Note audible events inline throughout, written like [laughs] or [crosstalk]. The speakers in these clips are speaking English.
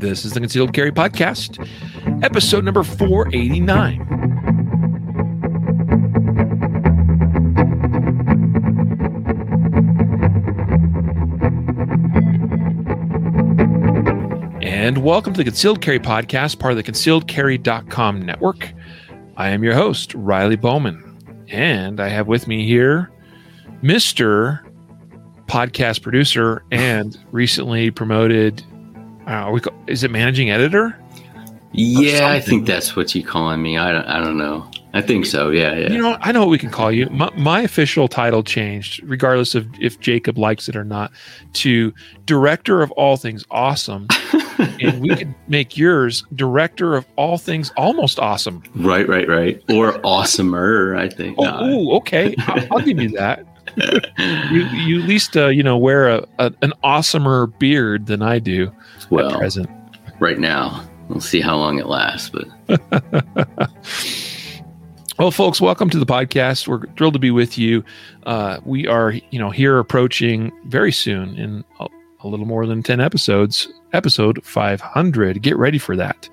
This is the Concealed Carry Podcast, episode number 489. And welcome to the Concealed Carry Podcast, part of the concealedcarry.com network. I am your host, Riley Bowman. And I have with me here Mr. Podcast producer and recently promoted. Uh, we, is it managing editor? Yeah, I think that's what you're calling me. I don't, I don't know. I think so. Yeah, yeah. You know, I know what we can call you. My, my, official title changed, regardless of if Jacob likes it or not, to director of all things awesome. [laughs] and we could make yours director of all things almost awesome. Right, right, right. Or awesomer, I think. Oh, no. ooh, okay. I'll, I'll, give you that. [laughs] you, you at least, uh, you know, wear a, a, an awesomer beard than I do. Well, present. right now. We'll see how long it lasts, but. [laughs] Well, folks, welcome to the podcast. We're thrilled to be with you. Uh, we are, you know, here approaching very soon in a, a, little more than 10 episodes, episode 500. Get ready for that.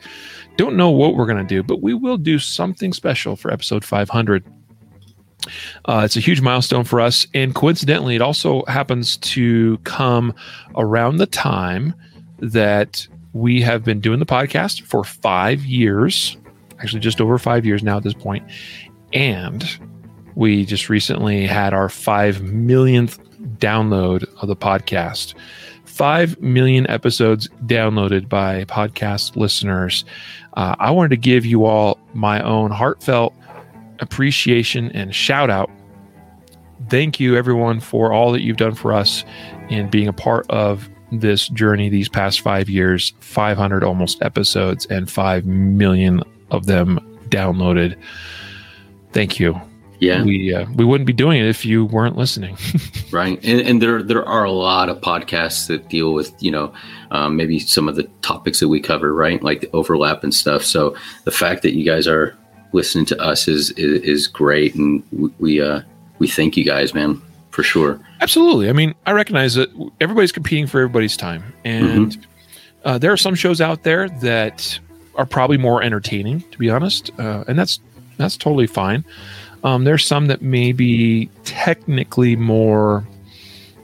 Don't know what we're going to do, but we will do something special for episode 500. Uh, it's a huge milestone for us. And coincidentally, it also happens to come around the time that we have been doing the podcast for five years actually just over five years now at this point. And we just recently had our five millionth download of the podcast. Five million episodes downloaded by podcast listeners. Uh, I wanted to give you all my own heartfelt appreciation and shout out. Thank you, everyone, for all that you've done for us in being a part of this journey these past five years 500 almost episodes and 5 million of them downloaded. Thank you. Yeah, we uh, we wouldn't be doing it if you weren't listening. [laughs] right, and, and there there are a lot of podcasts that deal with you know um, maybe some of the topics that we cover, right? Like the overlap and stuff. So the fact that you guys are listening to us is is, is great, and we uh, we thank you guys, man, for sure. Absolutely. I mean, I recognize that everybody's competing for everybody's time, and mm-hmm. uh, there are some shows out there that are probably more entertaining, to be honest, uh, and that's that's totally fine. Um, there's some that may be technically more.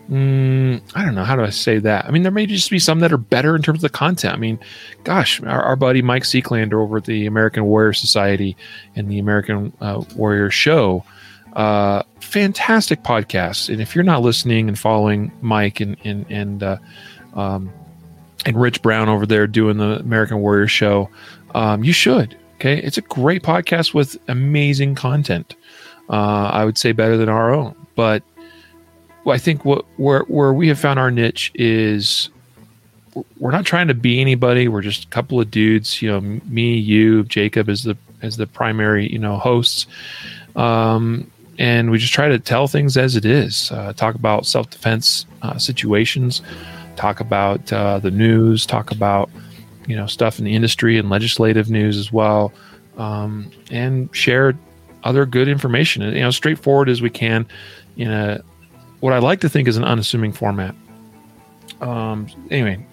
Mm, I don't know how do I say that. I mean, there may just be some that are better in terms of the content. I mean, gosh, our, our buddy Mike Seeklander over at the American Warrior Society and the American uh, Warrior Show, uh, fantastic podcast. And if you're not listening and following Mike and and and uh, um, and Rich Brown over there doing the American Warrior Show, um, you should. Okay, it's a great podcast with amazing content. Uh, I would say better than our own, but I think what where where we have found our niche is we're not trying to be anybody. We're just a couple of dudes. You know, me, you, Jacob is the as the primary you know hosts, um, and we just try to tell things as it is. Uh, talk about self defense uh, situations talk about uh, the news, talk about you know stuff in the industry and legislative news as well, um, and share other good information. You know, straightforward as we can in a what I like to think is an unassuming format. Um, anyway,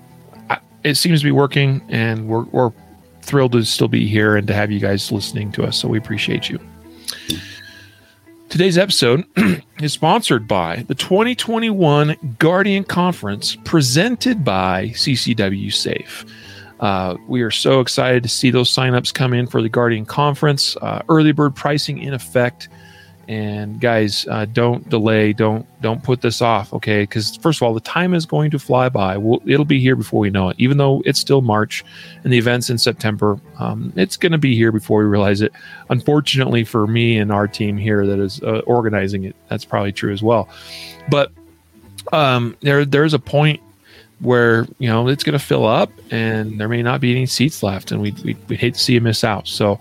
I, it seems to be working, and we're, we're thrilled to still be here and to have you guys listening to us. So we appreciate you. Today's episode [clears throat] is sponsored by the 2021 Guardian Conference presented by CCW Safe. Uh, we are so excited to see those signups come in for the Guardian Conference. Uh, early bird pricing in effect and guys, uh, don't delay. Don't don't put this off. Okay, because first of all, the time is going to fly by. We'll, it'll be here before we know it. Even though it's still March, and the events in September, um, it's going to be here before we realize it. Unfortunately for me and our team here that is uh, organizing it, that's probably true as well. But um, there there's a point where you know it's going to fill up, and there may not be any seats left, and we we we hate to see you miss out. So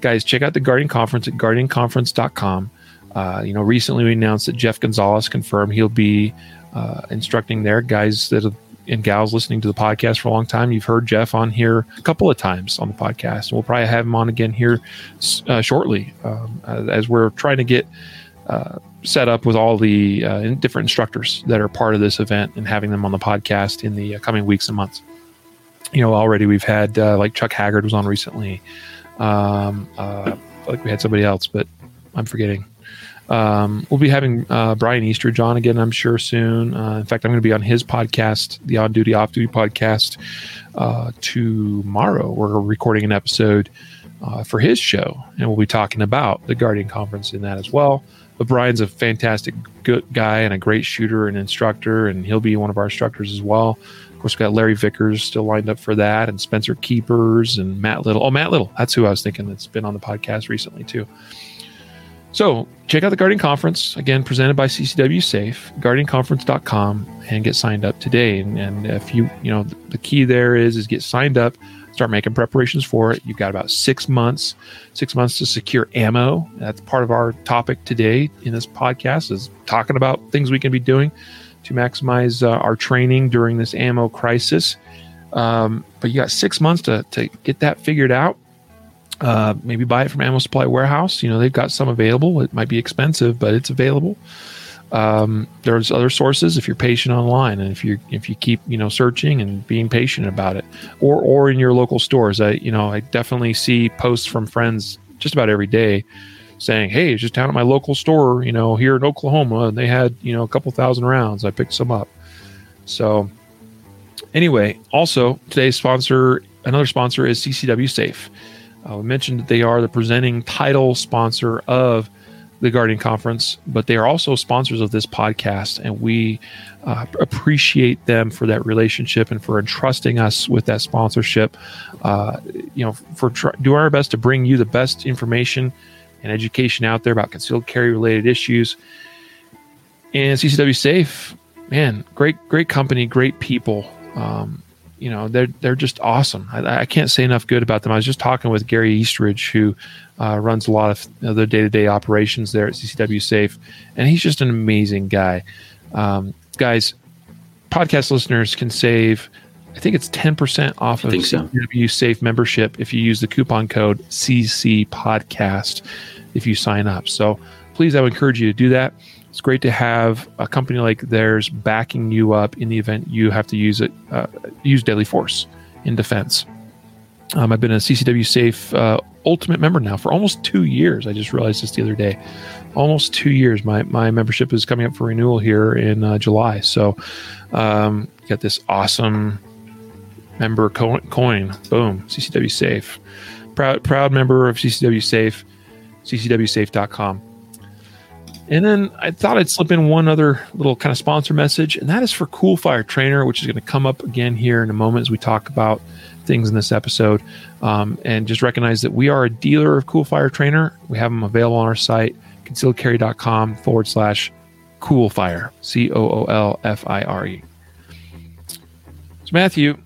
guys, check out the Guardian Conference at guardianconference.com. Uh, you know, recently we announced that Jeff Gonzalez confirmed he'll be uh, instructing there. Guys that have, and gals listening to the podcast for a long time, you've heard Jeff on here a couple of times on the podcast. We'll probably have him on again here uh, shortly um, as we're trying to get uh, set up with all the uh, different instructors that are part of this event and having them on the podcast in the uh, coming weeks and months. you know, already we've had uh, like Chuck Haggard was on recently. Um, uh, like we had somebody else, but I'm forgetting. Um, we'll be having uh, Brian Eastridge on again, I'm sure soon. Uh, in fact, I'm going to be on his podcast, the On Duty Off Duty podcast, uh, tomorrow. We're recording an episode uh, for his show, and we'll be talking about the Guardian Conference in that as well. But Brian's a fantastic good guy and a great shooter and instructor, and he'll be one of our instructors as well. Of course, we've got Larry Vickers still lined up for that, and Spencer Keepers and Matt Little. Oh, Matt Little, that's who I was thinking that's been on the podcast recently too. So check out the Guardian Conference, again, presented by CCW Safe, guardianconference.com, and get signed up today. And, and if you, you know, the key there is, is get signed up, start making preparations for it. You've got about six months, six months to secure ammo. That's part of our topic today in this podcast is talking about things we can be doing to maximize uh, our training during this ammo crisis. Um, but you got six months to, to get that figured out uh, maybe buy it from Ammo Supply Warehouse. You know, they've got some available. It might be expensive, but it's available. Um, there's other sources if you're patient online and if you if you keep you know searching and being patient about it, or or in your local stores. I you know I definitely see posts from friends just about every day saying, "Hey, it's just down at my local store, you know, here in Oklahoma, and they had you know a couple thousand rounds. I picked some up." So, anyway, also today's sponsor, another sponsor is CCW Safe. Uh, we mentioned that they are the presenting title sponsor of the Guardian Conference, but they are also sponsors of this podcast, and we uh, appreciate them for that relationship and for entrusting us with that sponsorship. Uh, you know, for do our best to bring you the best information and education out there about concealed carry related issues. And CCW Safe, man, great, great company, great people. Um, you know they're they're just awesome. I, I, can't say enough good about them. I was just talking with Gary Eastridge, who uh, runs a lot of the day to day operations there at CCW Safe, and he's just an amazing guy. Um, guys, podcast listeners can save. I think it's ten percent off of CCW so. Safe membership if you use the coupon code CC Podcast if you sign up. So please, I would encourage you to do that it's great to have a company like theirs backing you up in the event you have to use it, uh, use deadly force in defense. Um, I've been a CCW Safe uh, Ultimate member now for almost two years. I just realized this the other day. Almost two years. My my membership is coming up for renewal here in uh, July. So, um, got this awesome member co- coin. Boom, CCW Safe. Proud proud member of CCW Safe. CCWSafe.com. And then I thought I'd slip in one other little kind of sponsor message, and that is for Cool Fire Trainer, which is going to come up again here in a moment as we talk about things in this episode. Um, and just recognize that we are a dealer of Cool Fire Trainer. We have them available on our site, concealedcarry.com forward slash Cool Fire, C O O L F I R E. So, Matthew,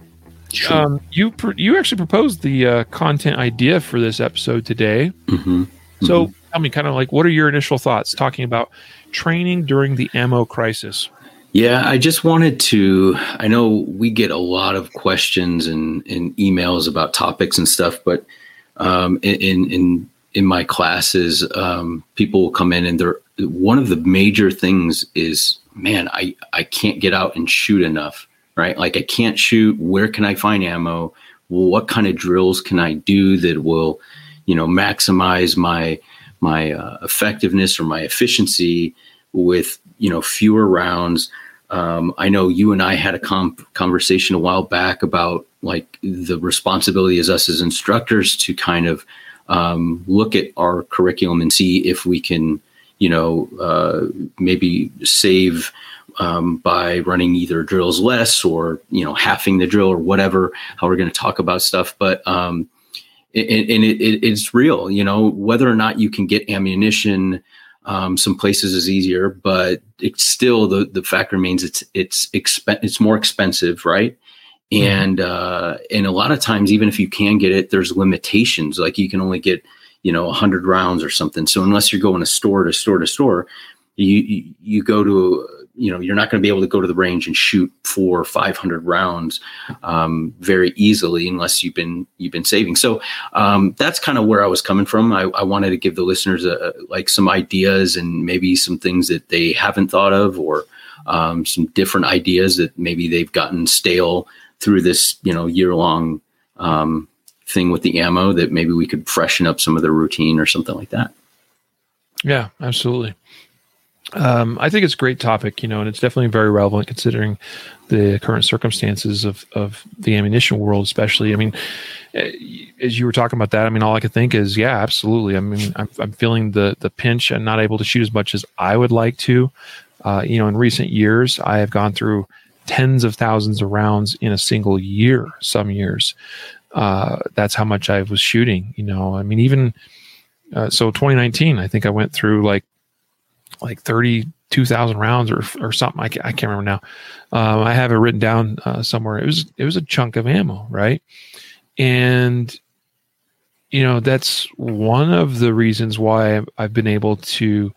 sure. um, you pr- you actually proposed the uh, content idea for this episode today. Mm-hmm. So, mm-hmm tell me kind of like what are your initial thoughts talking about training during the ammo crisis? Yeah, I just wanted to. I know we get a lot of questions and, and emails about topics and stuff, but um, in in in my classes, um, people will come in and they're one of the major things is, man, I I can't get out and shoot enough, right? Like I can't shoot. Where can I find ammo? What kind of drills can I do that will, you know, maximize my my uh, effectiveness or my efficiency with you know fewer rounds. Um, I know you and I had a comp- conversation a while back about like the responsibility as us as instructors to kind of um, look at our curriculum and see if we can, you know, uh, maybe save um, by running either drills less or you know halving the drill or whatever. How we're going to talk about stuff, but um, and, and it, it, it's real. You know, whether or not you can get ammunition, um, some places is easier, but it's still the the fact remains it's it's exp- it's more expensive, right? Mm-hmm. And uh, and a lot of times, even if you can get it, there's limitations. Like you can only get you know 100 rounds or something. So unless you're going to store to store to store, you you, you go to you know you're not going to be able to go to the range and shoot four or five hundred rounds um, very easily unless you've been you've been saving. So um, that's kind of where I was coming from. I, I wanted to give the listeners a, like some ideas and maybe some things that they haven't thought of or um, some different ideas that maybe they've gotten stale through this, you know, year long um, thing with the ammo that maybe we could freshen up some of the routine or something like that. Yeah, absolutely. Um, I think it's a great topic, you know, and it's definitely very relevant considering the current circumstances of, of the ammunition world, especially. I mean, eh, as you were talking about that, I mean, all I could think is, yeah, absolutely. I mean, I'm, I'm feeling the the pinch and not able to shoot as much as I would like to. Uh, you know, in recent years, I have gone through tens of thousands of rounds in a single year. Some years, uh, that's how much I was shooting. You know, I mean, even uh, so, 2019, I think I went through like like 32,000 rounds or, or something. I can't, I can't remember now. Um, I have it written down uh, somewhere. It was, it was a chunk of ammo. Right. And, you know, that's one of the reasons why I've been able to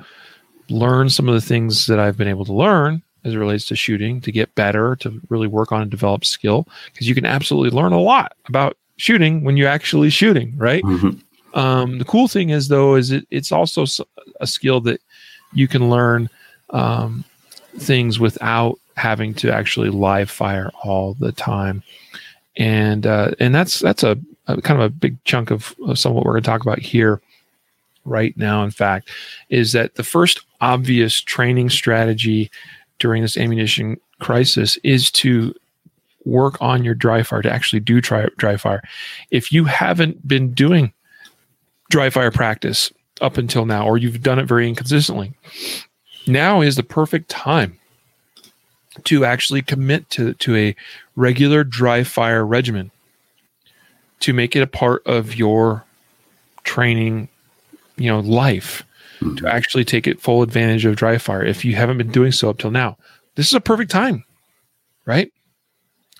learn some of the things that I've been able to learn as it relates to shooting to get better, to really work on and develop skill. Because you can absolutely learn a lot about shooting when you're actually shooting, right? Mm-hmm. Um, the cool thing is, though, is it, it's also a skill that you can learn um, things without having to actually live fire all the time, and uh, and that's that's a, a, kind of a big chunk of, of some of what we're going to talk about here right now. In fact, is that the first obvious training strategy during this ammunition crisis is to work on your dry fire to actually do dry, dry fire. If you haven't been doing dry fire practice up until now, or you've done it very inconsistently. Now is the perfect time to actually commit to, to a regular dry fire regimen to make it a part of your training, you know, life mm-hmm. to actually take it full advantage of dry fire if you haven't been doing so up till now. This is a perfect time, right?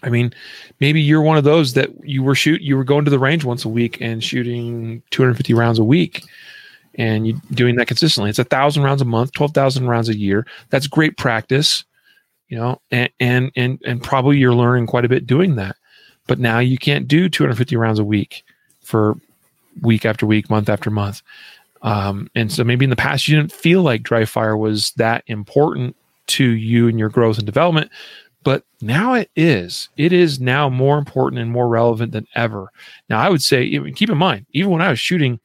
I mean, maybe you're one of those that you were shoot you were going to the range once a week and shooting 250 rounds a week and you doing that consistently. It's a thousand rounds a month, twelve thousand rounds a year. That's great practice, you know, and and and and probably you're learning quite a bit doing that. But now you can't do 250 rounds a week for week after week, month after month. Um, and so maybe in the past you didn't feel like dry fire was that important to you and your growth and development, but now it is. It is now more important and more relevant than ever. Now I would say, keep in mind, even when I was shooting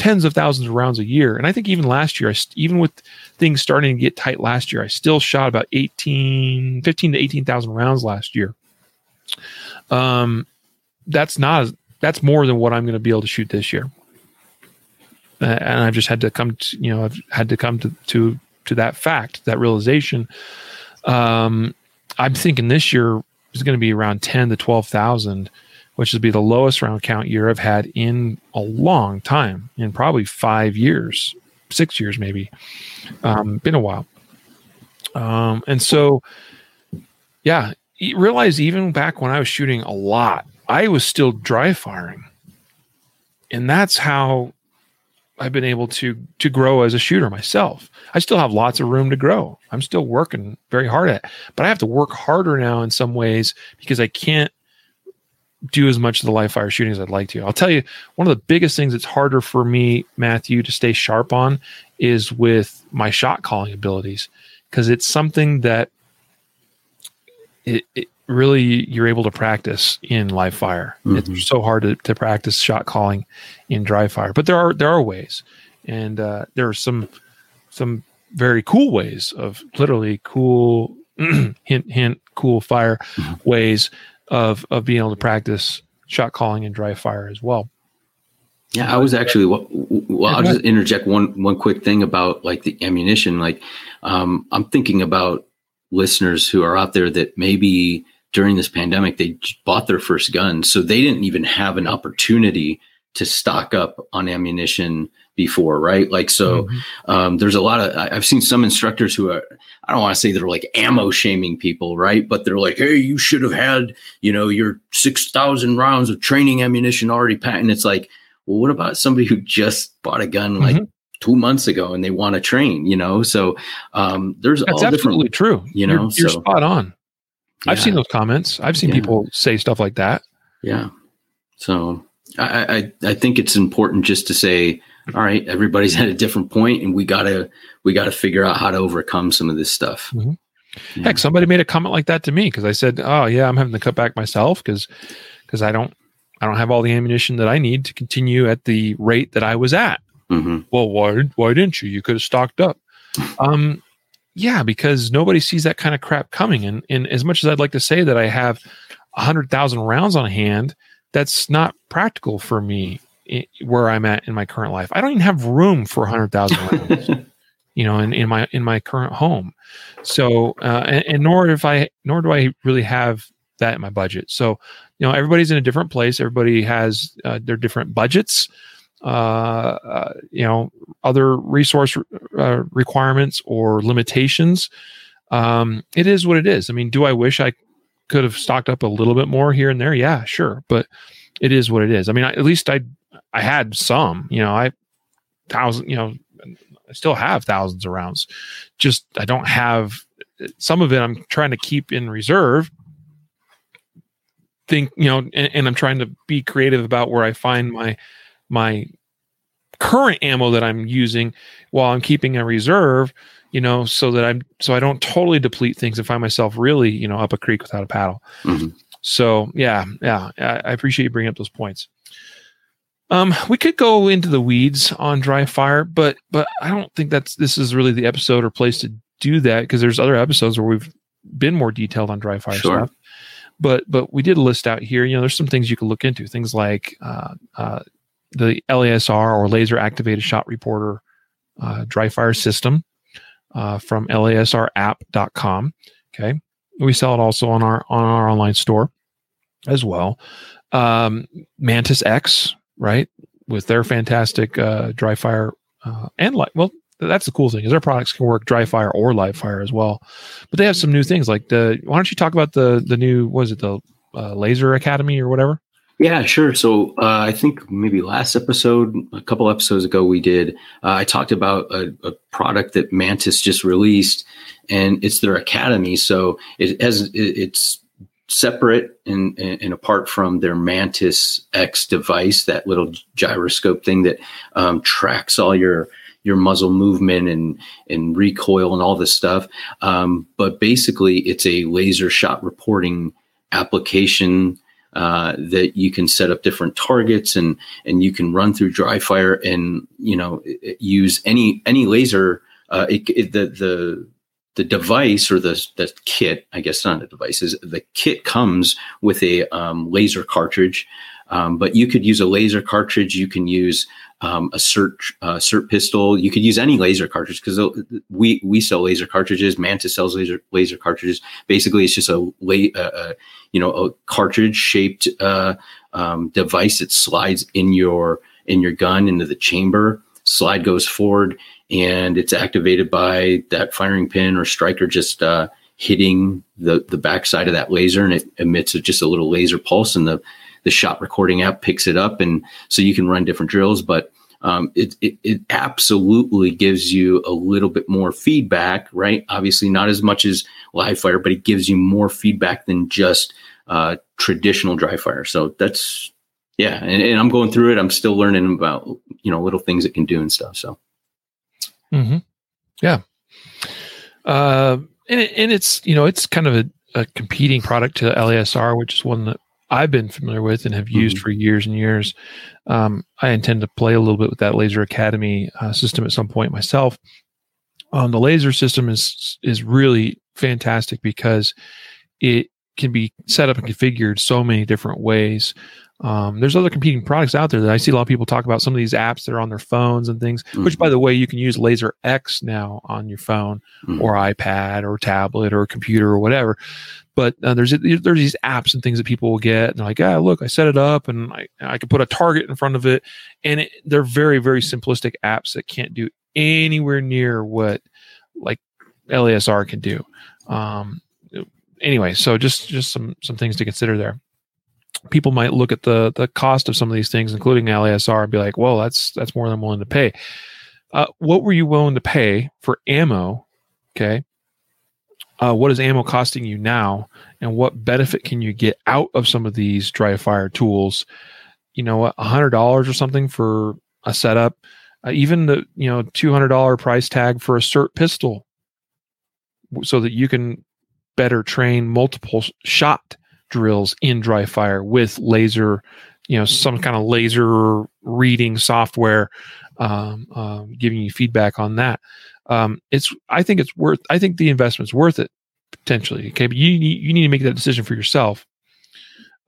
tens of thousands of rounds a year. And I think even last year, I st- even with things starting to get tight last year, I still shot about 18, 15 to 18,000 rounds last year. Um, that's not, that's more than what I'm going to be able to shoot this year. Uh, and I've just had to come to, you know, I've had to come to, to, to that fact, that realization. Um, I'm thinking this year is going to be around 10 to 12,000 which would be the lowest round count year I've had in a long time, in probably five years, six years maybe. Um, been a while. Um, and so, yeah, realize even back when I was shooting a lot, I was still dry firing, and that's how I've been able to to grow as a shooter myself. I still have lots of room to grow. I'm still working very hard at, it, but I have to work harder now in some ways because I can't do as much of the live fire shooting as I'd like to. I'll tell you, one of the biggest things that's harder for me, Matthew, to stay sharp on is with my shot calling abilities because it's something that it, it, really you're able to practice in live fire. Mm-hmm. It's so hard to, to practice shot calling in dry fire, but there are there are ways, and uh, there are some some very cool ways of literally cool [clears throat] hint hint cool fire mm-hmm. ways of of being able to practice shot calling and dry fire as well. Yeah, I was actually well. well I'll just interject one one quick thing about like the ammunition. Like, um, I'm thinking about listeners who are out there that maybe during this pandemic they bought their first gun, so they didn't even have an opportunity to stock up on ammunition before, right? Like, so mm-hmm. um, there's a lot of, I've seen some instructors who are, I don't want to say they're like ammo shaming people, right? But they're like, hey, you should have had, you know, your 6,000 rounds of training ammunition already packed. And it's like, well, what about somebody who just bought a gun like mm-hmm. two months ago and they want to train, you know? So um, there's That's all absolutely different, true. You know, you're, you're so, spot on. Yeah. I've seen those comments. I've seen Yeah. people say stuff like that. Yeah. So I, I, I think it's important just to say, all right, everybody's [laughs] at a different point and we gotta we gotta figure out how to overcome some of this stuff. Mhm. Yeah. Heck, somebody made a comment like that to me because I said, "Oh yeah, I'm having to cut back myself because because I don't I don't have all the ammunition that I need to continue at the rate that I was at." Mm-hmm. Well, why why didn't you? You could have stocked up. [laughs] Um, yeah, because nobody sees that kind of crap coming. And and as much as I'd like to say that I have a hundred thousand rounds on hand, that's not practical for me where I'm at in my current life. I don't even have room for a hundred thousand [laughs] rounds. you know, in, in my in my current home. So, uh, and, and nor if I nor do I really have that in my budget. So, you know, everybody's in a different place. Everybody has uh, their different budgets. Uh, uh, you know, other resource uh, requirements or limitations. Um, it is what it is. I mean, do I wish I could have stocked up a little bit more here and there? Yeah, sure, but it is what it is. I mean, I, at least I I had some. You know, I thousand. You know, I still have thousands of rounds. Just I don't have some of it. I'm trying to keep in reserve. Think you know, and, and I'm trying to be creative about where I find my my current ammo that I'm using while I'm keeping a reserve, you know, so that I'm so I don't totally deplete things and find myself really, you know, up a creek without a paddle. Mm-hmm. So yeah, yeah, I appreciate you bringing up those points. Um, we could go into the weeds on dry fire, but but I don't think that's this is really the episode or place to do that because there's other episodes where we've been more detailed on dry fire sure. stuff. But but we did list out here. You know, there's some things you can look into. Things like uh, uh, the LASR or Laser Activated Shot Reporter uh, dry fire system uh, from lasrapp.com. Okay, we sell it also on our on our online store as well. Um, Mantis X right? With their fantastic uh, dry fire uh, and light. Well, that's the cool thing is their products can work dry fire or live fire as well. But they have some new things like the. Why don't you talk about the the new? Was it the uh, Laser Academy or whatever? Yeah, sure. So uh, I think maybe last episode, a couple episodes ago, we did. Uh, I talked about a, a, product that Mantis just released, and it's their academy. So it has it, it's separate and, and apart from their Mantis X device, that little gyroscope thing that um, tracks all your your muzzle movement and and recoil and all this stuff. Um, but basically, it's a laser shot reporting application uh, that you can set up different targets and and you can run through dry fire and you know use any any laser. Uh, it, it, the the the device or the, the kit, I guess not a device, is the kit comes with a um, laser cartridge. Um, but you could use a laser cartridge. You can use um, a SIRT uh, SIRT pistol. You could use any laser cartridge because we we sell laser cartridges. Mantis sells laser laser cartridges. Basically, it's just a, a, a you know a cartridge shaped uh, um, device that slides in your in your gun into the chamber. Slide goes forward and it's activated by that firing pin or striker just uh, hitting the the backside of that laser, and it emits a, just a little laser pulse, and the the shot recording app picks it up, and so you can run different drills, but um, it, it, it absolutely gives you a little bit more feedback, right? Obviously, not as much as live fire, but it gives you more feedback than just uh, traditional dry fire. So that's yeah, and, and, I'm going through it. I'm still learning about you know little things it can do and stuff. So Mm-hmm. Yeah. Uh, and, it, and it's, you know, it's kind of a, a, competing product to LASR, which is one that I've been familiar with and have used mm-hmm. for years and years. Um, I intend to play a little bit with that Laser Academy uh, system at some point myself. Um, the LASR system is is really fantastic because it can be set up and configured so many different ways. Um, there's other competing products out there that I see a lot of people talk about. Some of these apps that are on their phones and things. Mm-hmm. Which, by the way, you can use Laser X now on your phone mm-hmm. or iPad or tablet or computer or whatever. But uh, there's there's these apps and things that people will get. And they're like, ah, look, I set it up and I I can put a target in front of it, and it, they're very very simplistic apps that can't do anywhere near what like LASR can do. Um, anyway, so just just some some things to consider there people might look at the the cost of some of these things, including LASR, and be like, "Well, that's that's more than I'm willing to pay." Uh, what were you willing to pay for ammo? Okay, uh, what is ammo costing you now, and what benefit can you get out of some of these dry fire tools? You know, a hundred dollars or something for a setup, uh, even the you know two hundred dollar price tag for a SIRT pistol. so that you can better train multiple shot drills in dry fire with laser, you know, some kind of laser reading software, um, um, giving you feedback on that. Um, it's, I think it's worth, I think the investment's worth it potentially. Okay. But you, you need to make that decision for yourself.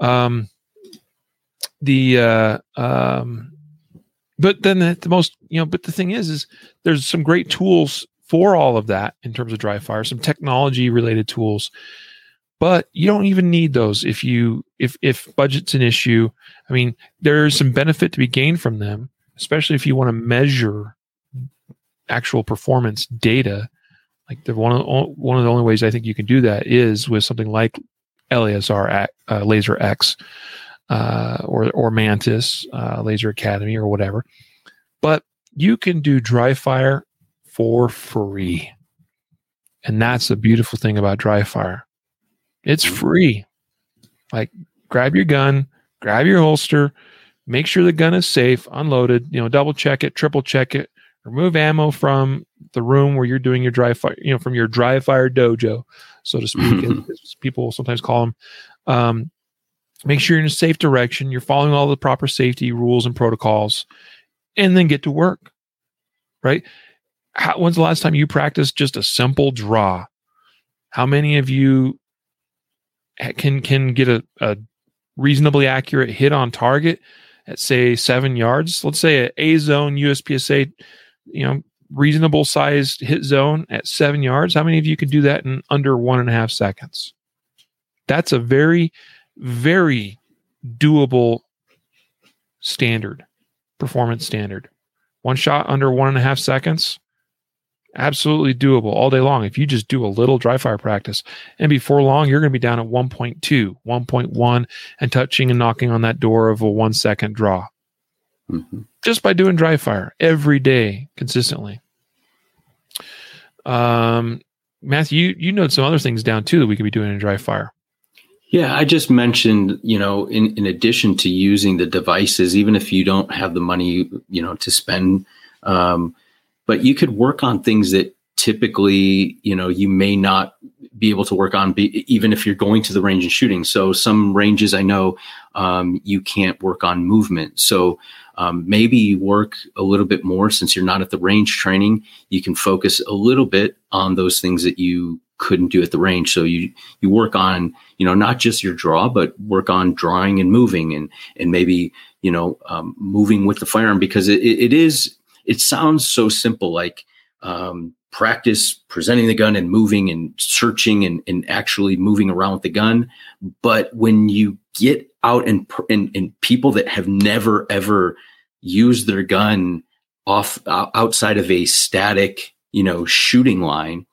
Um, the, uh, um, but then the, the most, you know, but the thing is, is there's some great tools for all of that in terms of dry fire, some technology related tools but you don't even need those if you if if budget's an issue. I mean there's some benefit to be gained from them especially if you want to measure actual performance data. Like the one of the, one of the only ways i think you can do that is with something like lasr uh, laser x uh, or or mantis uh, laser academy or whatever. But you can do dry fire for free. And that's the beautiful thing about dry fire it's free. Like grab your gun, grab your holster, make sure the gun is safe, unloaded, you know, double check it, triple check it, remove ammo from the room where you're doing your dry fire, you know, from your dry fire dojo, so to speak, [laughs] as people sometimes call them. Um, make sure you're in a safe direction, you're following all the proper safety rules and protocols, and then get to work. Right? How, when's the last time you practiced just a simple draw? How many of you can can get a, a reasonably accurate hit on target at say seven yards. Let's say a A zone USPSA, you know, reasonable sized hit zone at seven yards. How many of you can do that in under one and a half seconds? That's a very, very doable standard, performance standard. One shot under one and a half seconds absolutely doable all day long if you just do a little dry fire practice. And before long, you're going to be down at 1.2, 1.1, and touching and knocking on that door of a one second draw. Mm-hmm. Just by doing dry fire every day consistently. Um, Matthew, you, you know some other things down too that we could be doing in dry fire. Yeah, I just mentioned, you know, in, in addition to using the devices, even if you don't have the money, you know, to spend, um, but you could work on things that typically you know you may not be able to work on be, even if you're going to the range and shooting. So some ranges i know um, you can't work on movement. So um, maybe work a little bit more since you're not at the range training you can focus a little bit on those things that you couldn't do at the range. So you you work on you know not just your draw but work on drawing and moving and and maybe you know um, moving with the firearm because it, it is it sounds so simple, like um, practice presenting the gun and moving and searching and, and actually moving around with the gun. But when you get out and, and, and people that have never ever used their gun off outside of a static, you know, shooting line,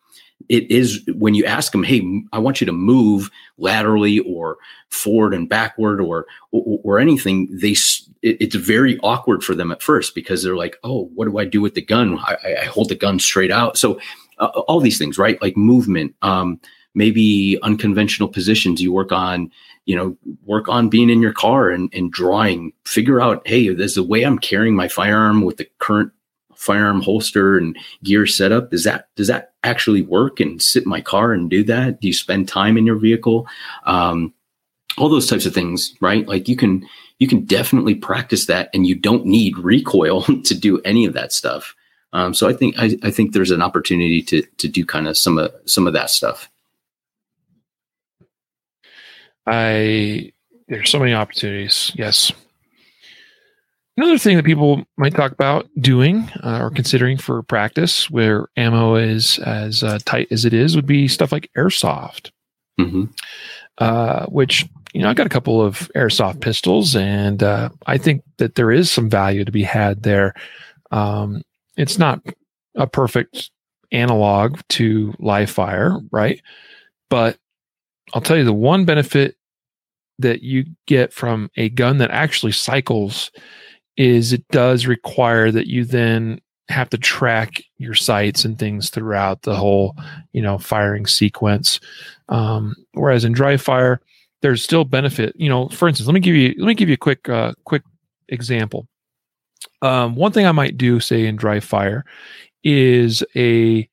it is when you ask them, "Hey, I want you to move laterally or forward and backward or or, or anything," they it, it's very awkward for them at first because they're like, "Oh, what do I do with the gun? I, I hold the gun straight out." So uh, all these things, right? Like movement, um, maybe unconventional positions. You work on, you know, work on being in your car and, and drawing. Figure out, hey, there's the way I'm carrying my firearm with the current firearm holster and gear setup does that does that actually work and sit in my car and do that? Do you spend time in your vehicle? Um, all those types of things right? Like you can you can definitely practice that and you don't need recoil [laughs] to do any of that stuff. Um, so i think I, I think there's an opportunity to to do kind of some of some of that stuff. I there's so many opportunities. Yes Another thing that people might talk about doing uh, or considering for practice where ammo is as uh, tight as it is would be stuff like airsoft, mm-hmm. uh, which, you know, I got a couple of airsoft pistols and uh, I think that there is some value to be had there. Um, it's not a perfect analog to live fire, right? But I'll tell you the one benefit that you get from a gun that actually cycles is it does require that you then have to track your sights and things throughout the whole you know firing sequence um, whereas in dry fire there's still benefit you know for instance let me give you let me give you a quick uh, quick example um, one thing i might do say in dry fire is a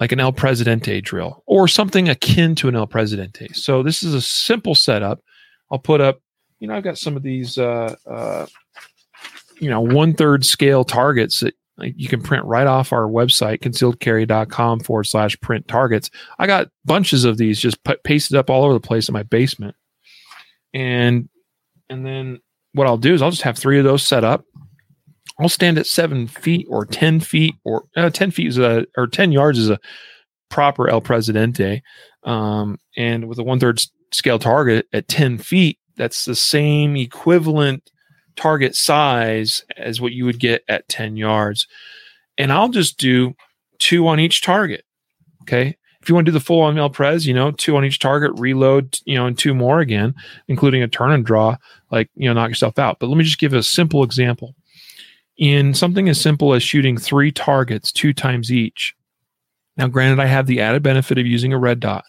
like an El Presidente drill or something akin to an El Presidente. So this is a simple setup. I'll put up, you know, I've got some of these, uh, uh, you know, one third scale targets that you can print right off our website, concealedcarry.com forward slash print targets. I got bunches of these just put, pasted up all over the place in my basement. And, and then what I'll do is I'll just have three of those set up. I'll stand at seven feet or 10 feet or uh, 10 feet is a, or 10 yards is a proper El Presidente. Um, and with a one third scale target at 10 feet, that's the same equivalent target size as what you would get at 10 yards. And I'll just do two on each target. Okay. If you want to do the full on El Pres, you know, two on each target, reload, you know, and two more again, including a turn and draw, like, you know, knock yourself out. But let me just give a simple example. In something as simple as shooting three targets two times each. Now, granted, I have the added benefit of using a red dot,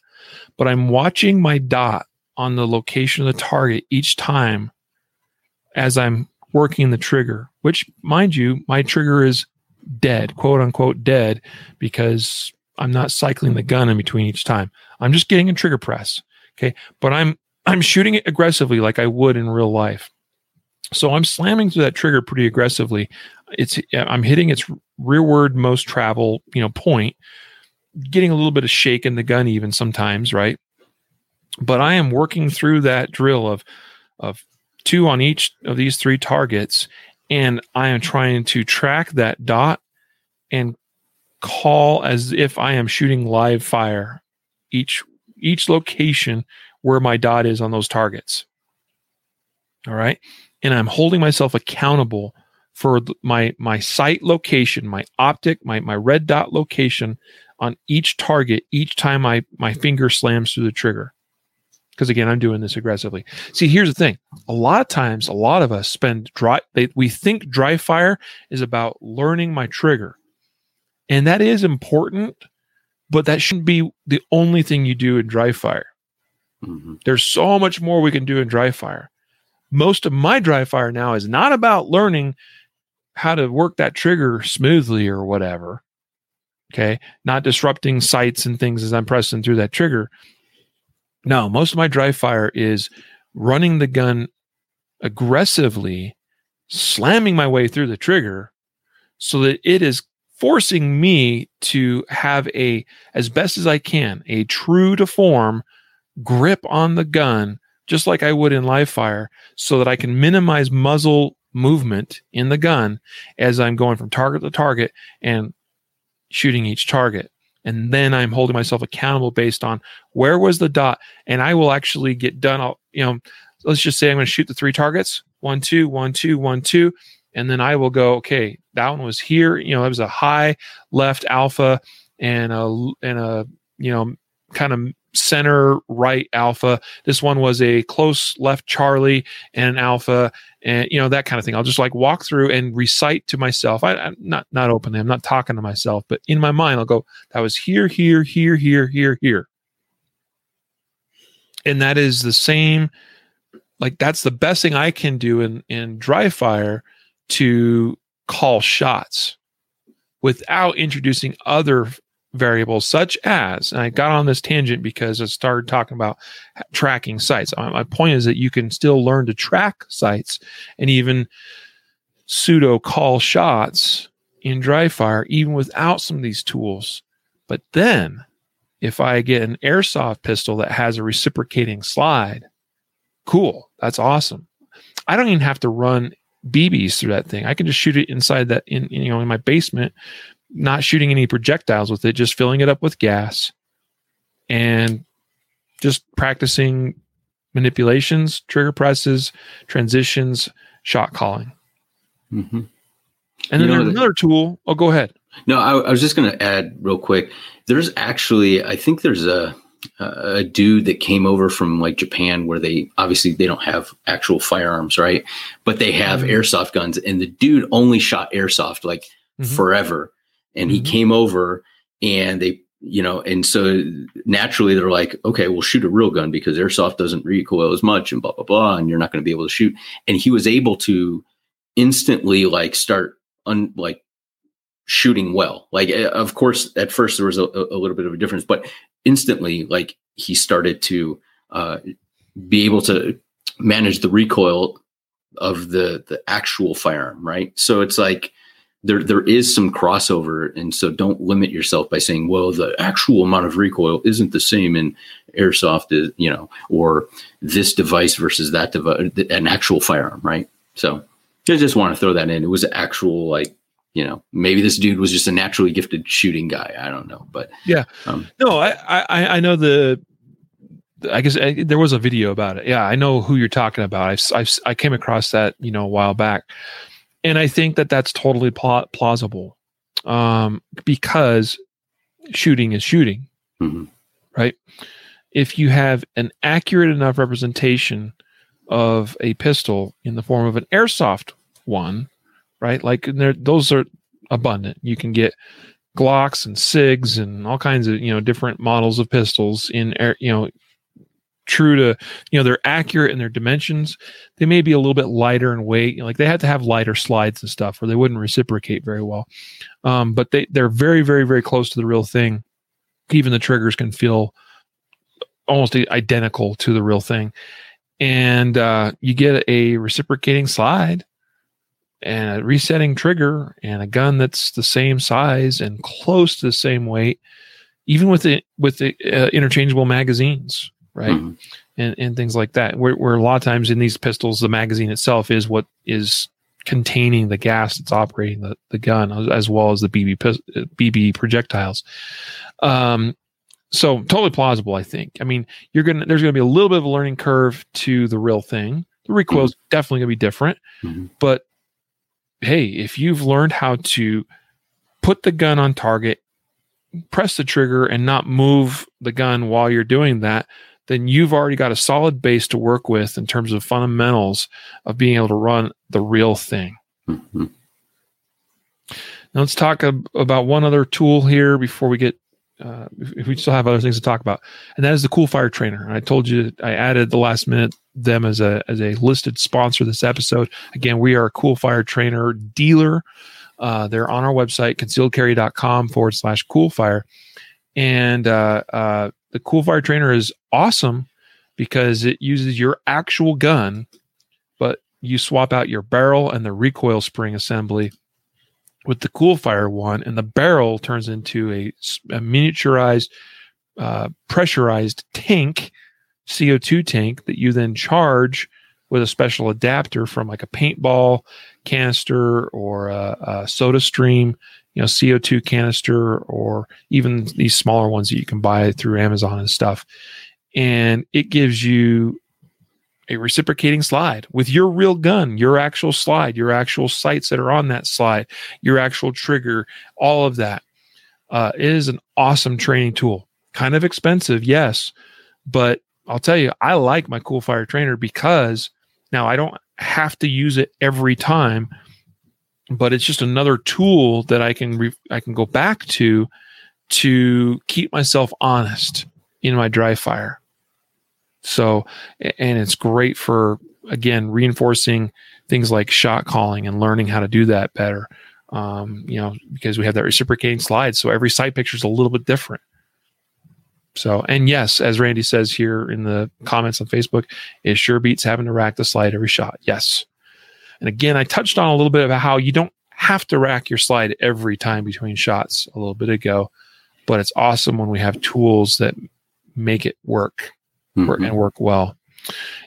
but I'm watching my dot on the location of the target each time as I'm working the trigger, which, mind you, my trigger is dead, quote unquote dead, because I'm not cycling the gun in between each time. I'm just getting a trigger press. Okay. But I'm I'm shooting it aggressively like I would in real life. So I'm slamming through that trigger pretty aggressively. It's I'm hitting its rearward most travel, you know, point, getting a little bit of shake in the gun even sometimes, right? But I am working through that drill of of two on each of these three targets, and I am trying to track that dot and call as if I am shooting live fire each each location where my dot is on those targets. All right? And I'm holding myself accountable for my my sight location, my optic, my my red dot location on each target each time I my finger slams through the trigger because again i'm doing this aggressively. See here's the thing. A lot of times a lot of us spend dry they, we think dry fire is about learning my trigger. And that is important but that shouldn't be the only thing you do in dry fire. Mm-hmm. there's so much more we can do in dry fire. Most of my dry fire now is not about learning how to work that trigger smoothly or whatever okay? Not disrupting sights and things as i'm pressing through that trigger no, most of my dry fire is running the gun aggressively, slamming my way through the trigger so that it is forcing me to have a, as best as I can, a true to form grip on the gun, just like I would in live fire, so that I can minimize muzzle movement in the gun as I'm going from target to target and shooting each target and then I'm holding myself accountable based on where was the dot, and I will actually get done. I'll, you know, let's just say I'm going to shoot the three targets one, two, one, two, one, two, and then I will go, okay, that one was here. You know, it was a high left alpha and a and a you know kind of center right alpha. This one was a close left Charlie and an alpha, and you know that kind of thing. I'll just like walk through and recite to myself. I, am not not openly. I'm not talking to myself, but in my mind, I'll go. That was here, here, here, here, here, here, and that is the same. Like that's the best thing I can do in in dry fire to call shots without introducing other variables such as, and I got on this tangent because I started talking about tracking sights My point is that you can still learn to track sights and even pseudo call shots in dry fire, even without some of these tools. But then, if I get an airsoft pistol that has a reciprocating slide, cool, that's awesome. I don't even have to run BBs through that thing. I can just shoot it inside that in you know in my basement not shooting any projectiles with it, just filling it up with gas and just practicing manipulations, trigger presses, transitions, shot calling. Mm-hmm. And then there's another tool. Oh, go ahead. No, I, I was just going to add real quick. There's actually, I think there's a a dude that came over from like Japan where they obviously they don't have actual firearms, right? But they have mm-hmm. airsoft guns, and the dude only shot airsoft like mm-hmm. forever and he mm-hmm. came over and they you know and so naturally they're like okay we'll shoot a real gun because airsoft doesn't recoil as much and blah blah blah and you're not going to be able to shoot and he was able to instantly like start un like shooting well. Like, uh, of course, at first there was a, a little bit of a difference, but instantly, like he started to uh, be able to manage the recoil of the the actual firearm, right? So it's like there there is some crossover, and so don't limit yourself by saying, well, the actual amount of recoil isn't the same in airsoft, is you know, or this device versus that device, an actual firearm, right? So I just want to throw that in. It was actual like you know maybe this dude was just a naturally gifted shooting guy. I don't know but yeah. um, no I, I i know the i guess I, there was a video about it. Yeah i know who you're talking about. I've, I've i came across that you know a while back and i think that that's totally pl- plausible um because shooting is shooting mm-hmm. right if you have an accurate enough representation of a pistol in the form of an airsoft one right? Like those are abundant. You can get Glocks and SIGs and all kinds of you know different models of pistols in air, you know true to you know they're accurate in their dimensions they may be a little bit lighter in weight you know, like they have to have lighter slides and stuff or they wouldn't reciprocate very well. Um, but they they're very very very close to the real thing. Even the triggers can feel almost identical to the real thing. And uh, you get a reciprocating slide and a resetting trigger and a gun that's the same size and close to the same weight, even with the with the uh, interchangeable magazines, right? Mm-hmm. And and things like that. Where, where a lot of times in these pistols, the magazine itself is what is containing the gas that's operating the, the gun, as well as the BB BB projectiles. Um, so totally plausible, I think. I mean, you're gonna there's gonna be a little bit of a learning curve to the real thing. The recoil is mm-hmm. definitely gonna be different, mm-hmm. but hey, if you've learned how to put the gun on target, press the trigger, and not move the gun while you're doing that, then you've already got a solid base to work with in terms of fundamentals of being able to run the real thing. Mm-hmm. Now let's talk ab- about one other tool here before we get. Uh, if we still have other things to talk about, and that is the Cool Fire Trainer. I told you I added the last minute them as a as a listed sponsor this episode. Again, we are a Cool Fire Trainer dealer. Uh, they're on our website, concealedcarry.com forward slash coolfire. And uh, uh, the Coolfire Trainer is awesome because it uses your actual gun, but you swap out your barrel and the recoil spring assembly. With the Coolfire one, and the barrel turns into a, a miniaturized, uh, pressurized tank CO2 tank that you then charge with a special adapter from like a paintball canister or a, a, SodaStream, you know, CO2 canister, or even these smaller ones that you can buy through Amazon and stuff. And it gives you a reciprocating slide with your real gun, your actual slide, your actual sights that are on that slide, your actual trigger, all of that. Uh, it is an awesome training tool. Kind of expensive, yes, but I'll tell you, I like my Cool Fire Trainer because now I don't have to use it every time, but it's just another tool that I can re- I can go back to to keep myself honest in my dry fire. So, and it's great for again reinforcing things like shot calling and learning how to do that better. Um, you know, because we have that reciprocating slide, so every sight picture is a little bit different. So, and yes, as Randy says here in the comments on Facebook, it sure beats having to rack the slide every shot. Yes. And again, I touched on a little bit about how you don't have to rack your slide every time between shots a little bit ago, but it's awesome when we have tools that make it work, mm-hmm. and work well.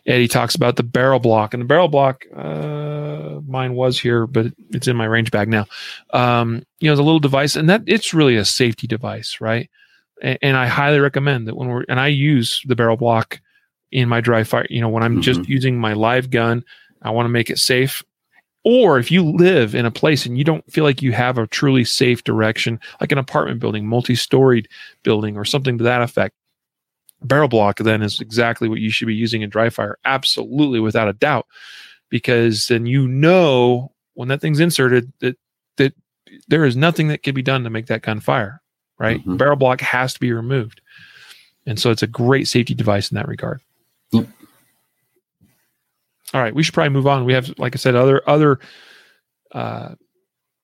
Eddie talks about the barrel block, and the barrel block, uh, mine was here, but it's in my range bag now. Um, you know, it's a little device, and that it's really a safety device, right? and I highly recommend that when we're and I use the barrel block in my dry fire. You know, when I'm mm-hmm. just using my live gun, I want to make it safe. Or if you live in a place and you don't feel like you have a truly safe direction, like an apartment building, multi-storied building, or something to that effect, barrel block then is exactly what you should be using in dry fire. Absolutely, without a doubt, because then you know when that thing's inserted that that there is nothing that can be done to make that gun fire right? Mm-hmm. Barrel block has to be removed. And so it's a great safety device in that regard. All right, we should probably move on. We have, like I said, other other uh,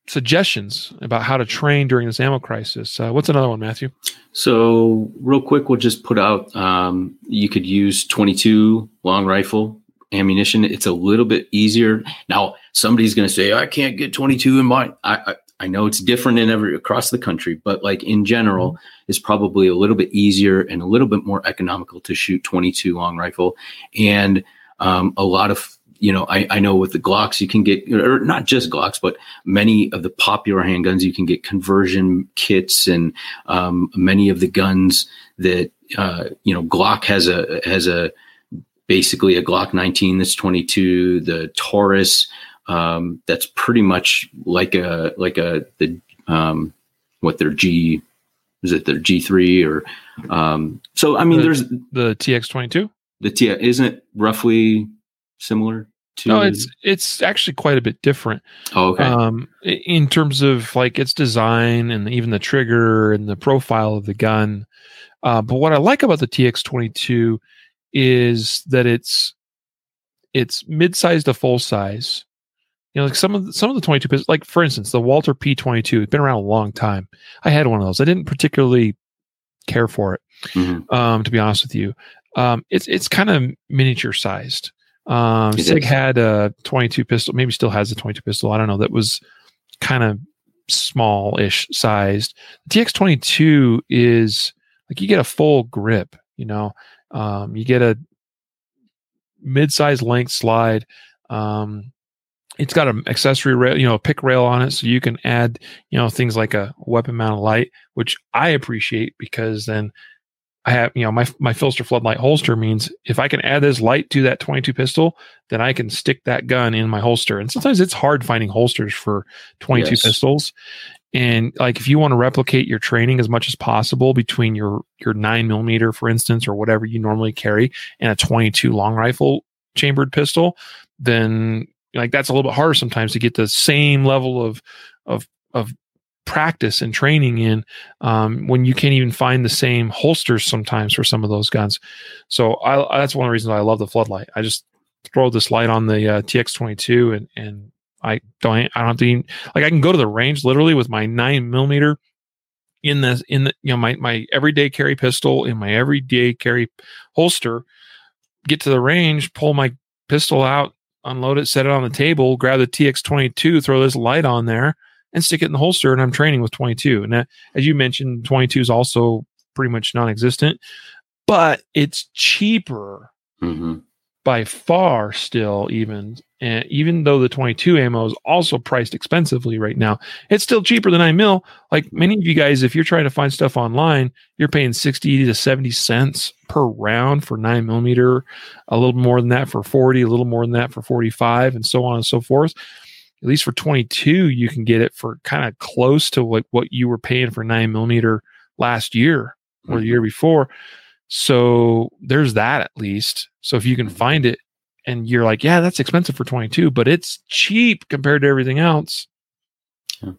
suggestions about how to train during this ammo crisis. Uh, what's another one, Matthew? So, real quick, we'll just put out um, you could use 22 long rifle ammunition. It's a little bit easier. Now, somebody's going to say, I can't get 22 in mine. I, I, I, know it's different in every across the country, but like in general, mm-hmm. it's probably a little bit easier and a little bit more economical to shoot 22 long rifle. And um, a lot of you know, I, I know with the Glocks, you can get, or not just Glocks, but many of the popular handguns, you can get conversion kits and um, many of the guns that, uh, you know, Glock has a, has a, basically a Glock 19 that's 22, the Taurus, um, that's pretty much like a, like a, the, um, what their G, is it their G3 or, um, so I mean, the, there's the TX22. The T, isn't roughly similar to no it's it's actually quite a bit different. Oh, okay. Um in terms of like its design and even the trigger and the profile of the gun. Uh, but what i like about the tx22 is that it's it's mid-sized to full size you know like some of the, some of the 22 pistols like for instance the Walther P22 it's been around a long time. I had one of those. I didn't particularly care for it mm-hmm. um to be honest with you um it's it's kind of miniature sized um, Sig had a 22 pistol, maybe still has a 22 pistol. I don't know. That was kind of small-ish sized. The TX22 is like you get a full grip. You know, um, you get a mid-sized length slide. Um, it's got an accessory rail, you know, a pic rail on it, so you can add, you know, things like a weapon mounted light, which I appreciate because then I have, you know, my my PHLster floodlight holster means if I can add this light to that 22 pistol, then I can stick that gun in my holster. And sometimes it's hard finding holsters for 22 yes. pistols. And like if you want to replicate your training as much as possible between your your nine millimeter, for instance, or whatever you normally carry, and a 22 long rifle chambered pistol, then like that's a little bit harder sometimes to get the same level of of of practice and training in um, when you can't even find the same holsters sometimes for some of those guns. So I, that's one of the reasons I love the floodlight. I just throw this light on the uh, TX22 and and I don't I don't have to even, like I can go to the range literally with my nine millimeter in the in the you know my my everyday carry pistol in my everyday carry holster. Get to the range, pull my pistol out, unload it, set it on the table, grab the TX22, throw this light on there and stick it in the holster. And I'm training with 22. And that, as you mentioned, 22 is also pretty much non-existent, but it's cheaper mm-hmm. by far still even. And even though the 22 ammo is also priced expensively right now, it's still cheaper than 9 mil. Like many of you guys, if you're trying to find stuff online, you're paying 60 to 70 cents per round for 9 millimeter, a little more than that for 40, a little more than that for 45, and so on and so forth at least for 22, you can get it for kind of close to like what you were paying for nine millimeter last year or the mm-hmm. year before. So there's that at least. So if you can find it and you're like, yeah, that's expensive for 22, but it's cheap compared to everything else. Yeah.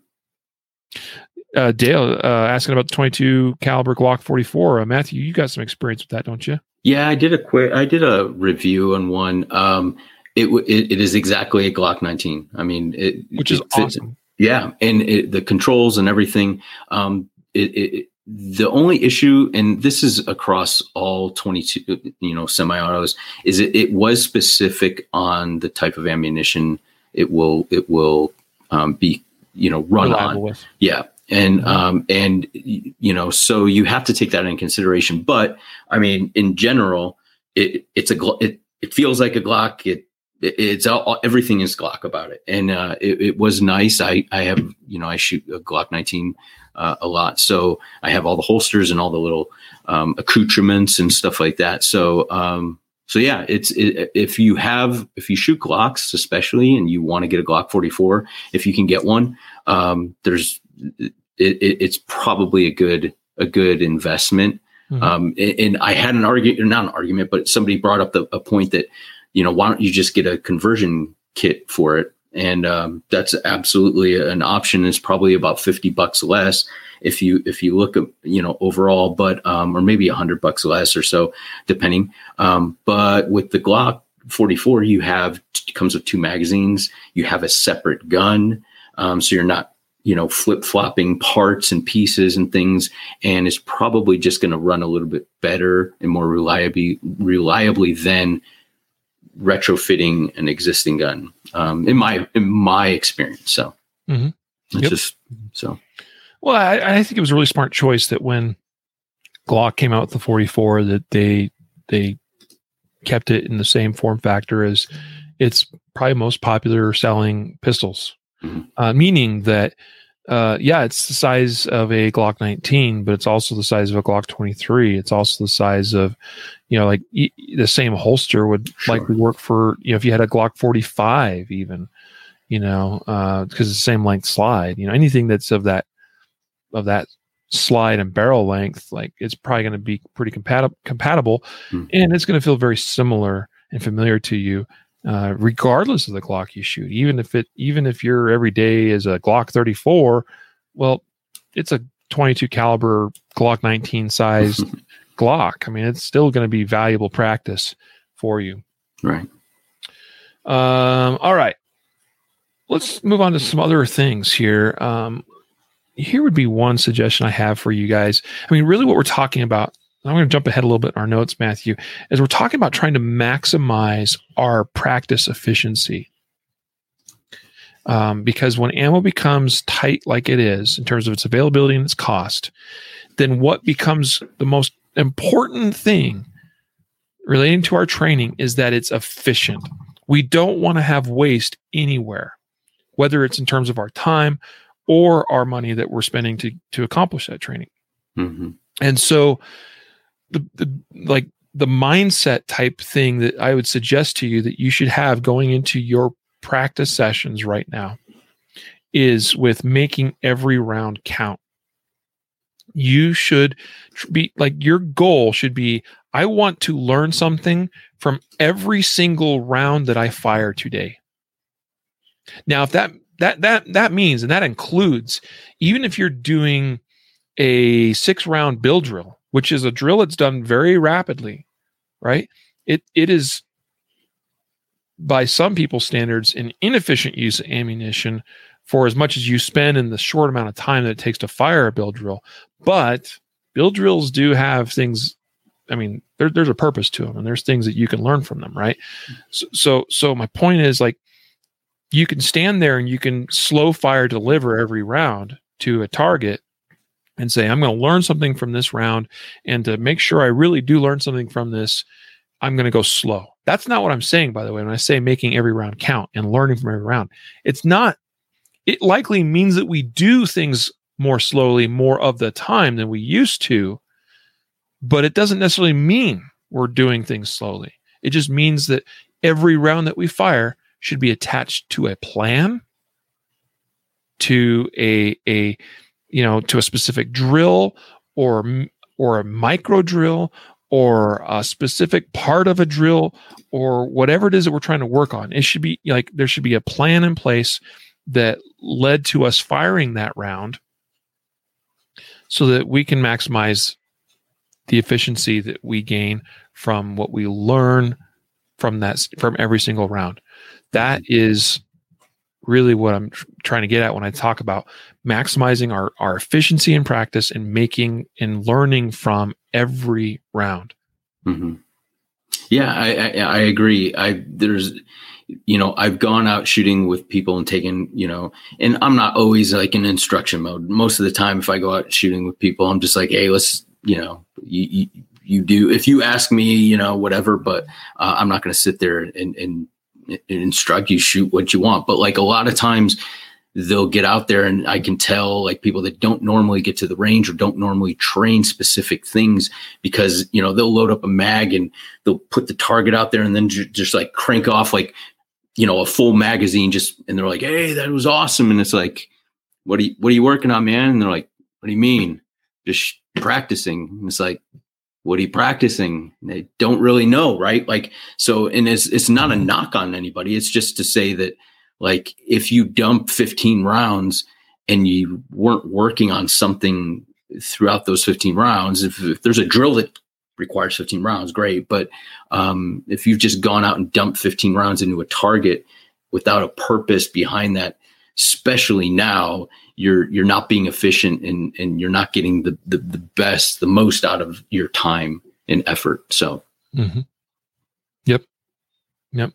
Uh, Dale uh, asking about the 22 caliber Glock 44. Uh, Matthew, you got some experience with that, don't you? Yeah, I did a quick, I did a review on one. Um, it, it, it is exactly a Glock 19. I mean, it, which is awesome. Yeah, and the controls and everything. Um, it, the only issue, and this is across all 22, you know, semi-autos, is it, it was specific on the type of ammunition it will it will um, be, you know, run Reliable on. With. Yeah, and um, and you know, so you have to take that in consideration. But I mean, in general, it it's a it it feels like a Glock. It it's all, everything is Glock about it, and uh, it, it, was nice. I I have you know I shoot a Glock 19 uh, a lot, so I have all the holsters and all the little um, accoutrements and stuff like that. So um, so yeah, it's it, if you have if you shoot Glocks especially, and you want to get a Glock 44, if you can get one, um, there's it, it's probably a good a good investment. Mm-hmm. Um, and, and, I had an argument, not an argument, but somebody brought up the, a point that you know, why don't you just get a conversion kit for it? And um, that's absolutely an option. It's probably about 50 bucks less if you if you look at you know overall, but um, or maybe a hundred bucks less or so, depending. Um, but with the Glock 44, you have comes with two magazines. You have a separate gun, um, so you're not you know, flip flopping parts and pieces and things, and is probably just going to run a little bit better and more reliably reliably than retrofitting an existing gun. Um, in my in my experience, so Mhm. it's Yep. just so Well, I, I think it was a really smart choice that when Glock came out with the 44, that they they kept it in the same form factor as its probably most popular selling pistols. Mhm. Uh, meaning that, uh, yeah, it's the size of a Glock 19, but it's also the size of a Glock 23. It's also the size of, you know, like e- the same holster would Sure. likely work for, you know, if you had a Glock 45, even, you know, because it's the same length slide. You know, anything that's of that of that slide and barrel length, like it's probably going to be pretty compatible, compatible, Hmm. and it's going to feel very similar and familiar to you, uh, regardless of the Glock you shoot. Even if it, even if your every day is a Glock 34, well, it's a 22 caliber Glock 19 sized [laughs] Glock. I mean, it's still going to be valuable practice for you. right. Um, all right. Let's move on to some other things here. Um, here would be one suggestion I have for you guys. I mean, really, what we're talking about, I'm going to jump ahead a little bit in our notes, Matthew, as we're talking about trying to maximize our practice efficiency. Um, because when ammo becomes tight like it is in terms of its availability and its cost, then what becomes the most important thing relating to our training is that it's efficient. We don't want to have waste anywhere, whether it's in terms of our time or our money that we're spending to to accomplish that training. hmm And so the, the like the mindset type thing that I would suggest to you that you should have going into your practice sessions right now is with making every round count. You should be like your goal should be I want to learn something from every single round that I fire today. Now if that that that that means and that includes even if you're doing a six round bill drill, which is a drill that's done very rapidly, right? It it is by some people's standards an inefficient use of ammunition for as much as you spend in the short amount of time that it takes to fire a bill drill. But bill drills do have things. I mean, there, there's a purpose to them, and there's things that you can learn from them, right? So, so, so my point is like, you can stand there and you can slow fire deliver every round to a target and say, I'm going to learn something from this round. And to make sure I really do learn something from this, I'm going to go slow. That's not what I'm saying, by the way, when I say making every round count and learning from every round. It's not, it likely means that we do things more slowly, more of the time than we used to, but it doesn't necessarily mean we're doing things slowly. It just means that every round that we fire should be attached to a plan, to a, a, you know to a specific drill or or a micro drill or a specific part of a drill or whatever it is that we're trying to work on. It should be like there should be a plan in place that led to us firing that round so that we can maximize the efficiency that we gain from what we learn from that from every single round. That is really what i'm tr- trying to get at when i talk about maximizing our, our efficiency in practice and making and learning from every round. hmm Yeah, I, I I agree. I there's you know I've gone out shooting with people and taken you know, and I'm not always like in instruction mode. Most of the time, if I go out shooting with people, I'm just like, hey, let's you know, you you, you do if you ask me, you know, whatever. But uh, I'm not going to sit there and and instruct you shoot what you want. But like a lot of times they'll get out there and I can tell like people that don't normally get to the range or don't normally train specific things because you know they'll load up a mag and they'll put the target out there and then ju- just like crank off like you know a full magazine just and they're like hey that was awesome. And it's like what are you what are you working on man? And they're like what do you mean? Just practicing. And it's like what are you practicing? They don't really know right? Like so and it's it's not a knock on anybody. It's just to say that like if you dump 15 rounds and you weren't working on something throughout those 15 rounds if, if there's a drill that requires 15 rounds great. But um, if you've just gone out and dumped 15 rounds into a target without a purpose behind that especially now you're you're not being efficient and and you're not getting the the, the best the most out of your time and effort. So. Mm-hmm. yep. Yep.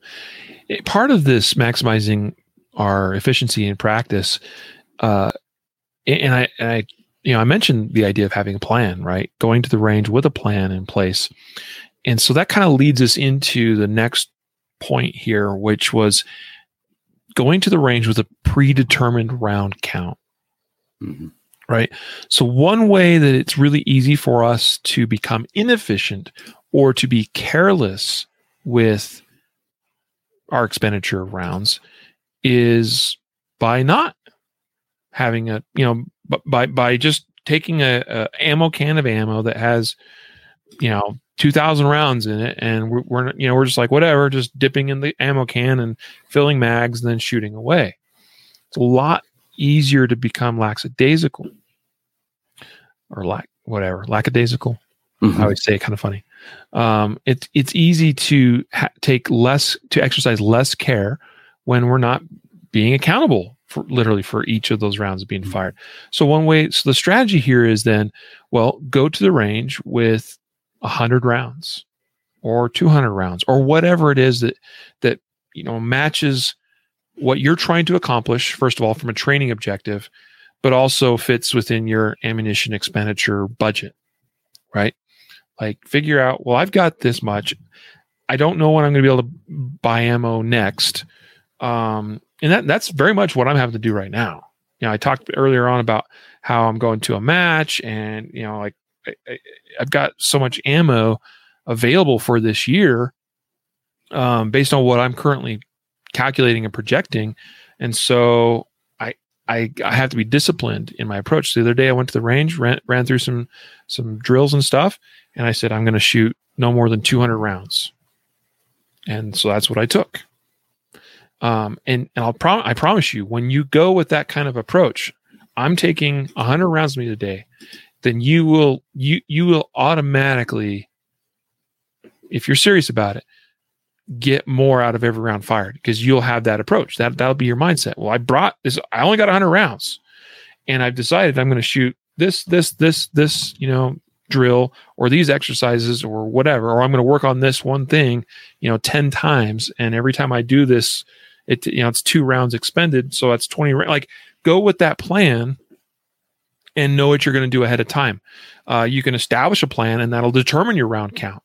Part of this maximizing our efficiency in practice uh and i and i you know i mentioned the idea of having a plan right? Going to the range with a plan in place. And so that kind of leads us into the next point here which was going to the range with a predetermined round count Mm-hmm. Right. So, one way that it's really easy for us to become inefficient or to be careless with our expenditure of rounds is by not having a, you know, by, by just taking a, a ammo can of ammo that has, you know, 2000 rounds in it and we're, we're, you know we're just like whatever just dipping in the ammo can and filling mags and then shooting away it's a lot easier to become lackadaisical or lack whatever lackadaisical. Mm-hmm. I always say it kind of funny. Um, it's it's easy to ha- take less to exercise less care when we're not being accountable for literally for each of those rounds being mm-hmm. fired. So one way, so the strategy here is then, well, go to the range with a hundred rounds or 200 rounds or whatever it is that, that, you know, matches what you're trying to accomplish, first of all, from a training objective, but also fits within your ammunition expenditure budget, right? Like figure out, well, I've got this much. I don't know when I'm going to be able to buy ammo next. Um, and that, that's very much what I'm having to do right now. You know, I talked earlier on about how I'm going to a match and, you know, like I, I, I've got so much ammo available for this year um, based on what I'm currently calculating and projecting. And so I, I, I have to be disciplined in my approach. The other day I went to the range, ran, ran through some, some drills and stuff. And I said, I'm going to shoot no more than 200 rounds. And so that's what I took. Um, and, and I'll prom- I promise you, when you go with that kind of approach, I'm taking 100 rounds with me today, then you will you you will automatically, if you're serious about it, get more out of every round fired because you'll have that approach. That that'll be your mindset. Well, I brought this. I only got 100 rounds, and I've decided I'm going to shoot this, this, this, this. You know, drill or these exercises or whatever, or I'm going to work on this one thing. You know, 10 times, and every time I do this, it you know it's two rounds expended, so that's 20. Like go with that plan and know what you're going to do ahead of time. Uh, you can establish a plan, and that'll determine your round count.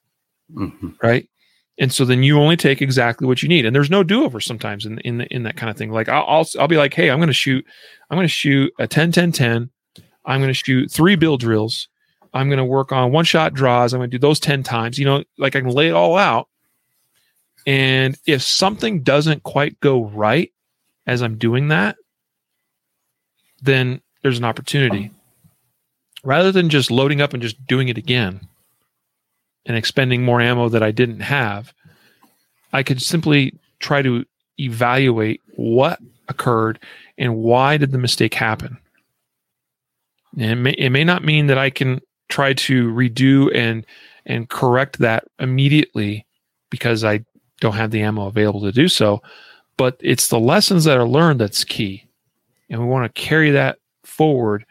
Mm-hmm. Right and so then you only take exactly what you need and there's no do-over sometimes in in, in that kind of thing like I'll, I'll i'll, be like hey i'm going to shoot i'm going to shoot a 10 10 10 i'm going to shoot three bill drills i'm going to work on one shot draws i'm going to do those 10 times you know like i can lay it all out and if something doesn't quite go right as i'm doing that then there's an opportunity rather than just loading up and just doing it again and expending more ammo that I didn't have, I could simply try to evaluate what occurred and why did the mistake happen. And it may, it may not mean that I can try to redo and and correct that immediately because I don't have the ammo available to do so, but it's the lessons that are learned that's key. And we want to carry that forward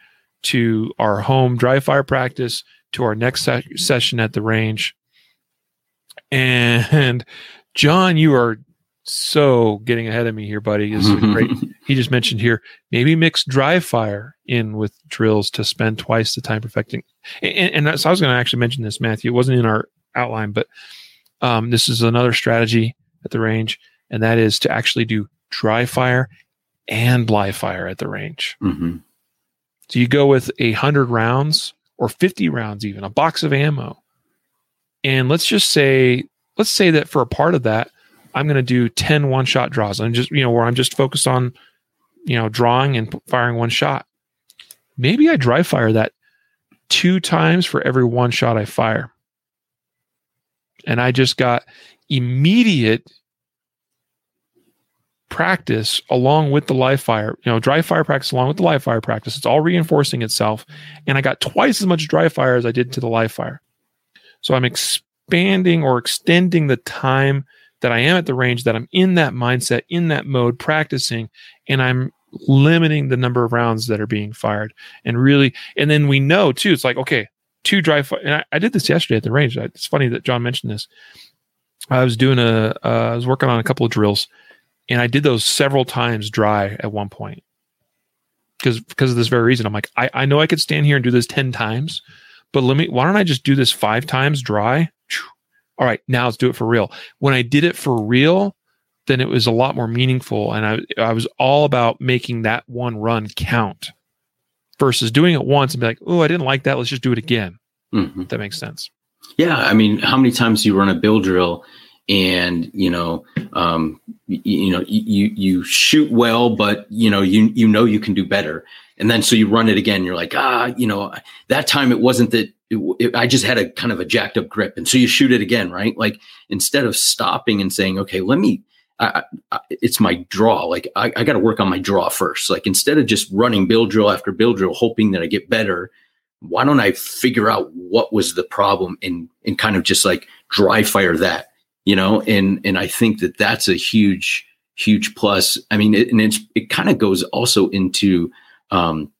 to our home dry fire practice to our next se- session at the range. And John, you are so getting ahead of me here, buddy. This is great. [laughs] he just mentioned here maybe mix dry fire in with drills to spend twice the time perfecting. And, and so I was going to actually mention this, Matthew. It wasn't in our outline, but um, this is another strategy at the range, and that is to actually do dry fire and live fire at the range. Mm-hmm. So you go with a hundred rounds or 50 rounds, even a box of ammo. And let's just say, let's say that for a part of that, I'm going to do 10 one shot draws. I'm just, you know, where I'm just focused on, you know, drawing and firing one shot. Maybe I dry fire that two times for every one shot I fire. And I just got immediate practice along with the live fire, you know, dry fire practice along with the live fire practice. It's all reinforcing itself. And I got twice as much dry fire as I did to the live fire. So I'm expanding or extending the time that I am at the range, that I'm in that mindset, in that mode, practicing, and I'm limiting the number of rounds that are being fired and really and then we know too it's like okay two dry fire and I, I did this yesterday at the range it's funny that john mentioned this i was doing a uh, I was working on a couple of drills and i did those several times dry at one point because because of this very reason i'm like I, I know i could stand here and do this 10 times but let me why don't i just do this five times dry all right now let's do it for real when i did it for real then it was a lot more meaningful. And I, I was all about making that one run count versus doing it once and be like, oh, I didn't like that. Let's just do it again. Mm-hmm. that makes sense. Yeah. I mean, how many times do you run a bill drill and, you know, um, you, you know, you, you shoot well, but you know, you, you know, you can do better. And then, so you run it again. You're like, ah, you know, that time it wasn't that it, it, I just had a kind of a jacked up grip. And so you shoot it again, right? Like instead of stopping and saying, okay, let me, I, I, it's my draw. Like I, I got to work on my draw first. Like instead of just running bill drill after bill drill, hoping that I get better, why don't I figure out what was the problem and and kind of just like dry fire that, you know? And and I think that that's a huge huge plus. I mean, it, and it's it kind of goes also into um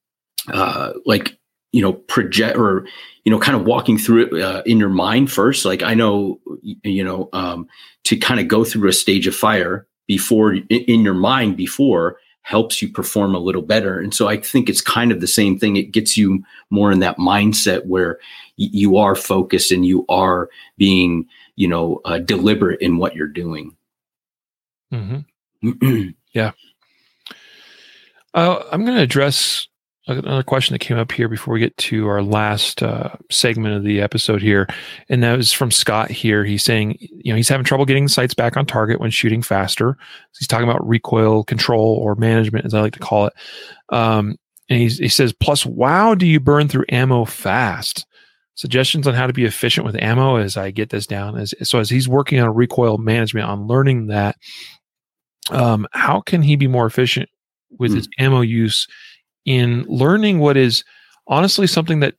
uh like you know project or you know kind of walking through it uh, in your mind first like i know you know um, to kind of go through a stage of fire before in your mind before helps you perform a little better and so i think it's kind of the same thing it gets you more in that mindset where y- you are focused and you are being you know uh, deliberate in what you're doing mm-hmm. [clears throat] yeah uh, i'm going to address another question that came up here before we get to our last uh, segment of the episode here, and that was from Scott here. He's saying, you know, he's having trouble getting sights back on target when shooting faster. He's talking about recoil control or management, as I like to call it. Um, and he says, plus, wow, do you burn through ammo fast? Suggestions on how to be efficient with ammo as I get this down. As so, as he's working on recoil management, on learning that, um, how can he be more efficient with his hmm. ammo use in learning what is honestly something that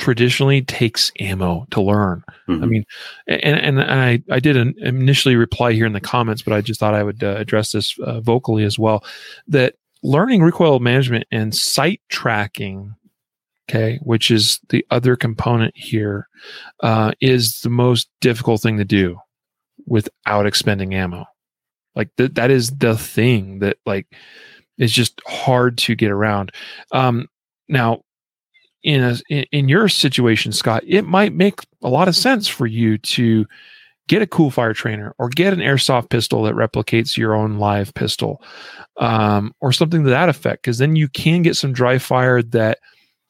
traditionally takes ammo to learn. Mm-hmm. I mean, and, and, and I, I did an initially reply here in the comments, but I just thought I would uh, address this uh, vocally as well. That learning recoil management and sight tracking, okay, which is the other component here, uh, is the most difficult thing to do without expending ammo. Like th- that is the thing that like is just hard to get around. Um, now, in a in your situation, Scott, it might make a lot of sense for you to get a cool fire trainer or get an airsoft pistol that replicates your own live pistol, um, or something to that effect, because then you can get some dry fire that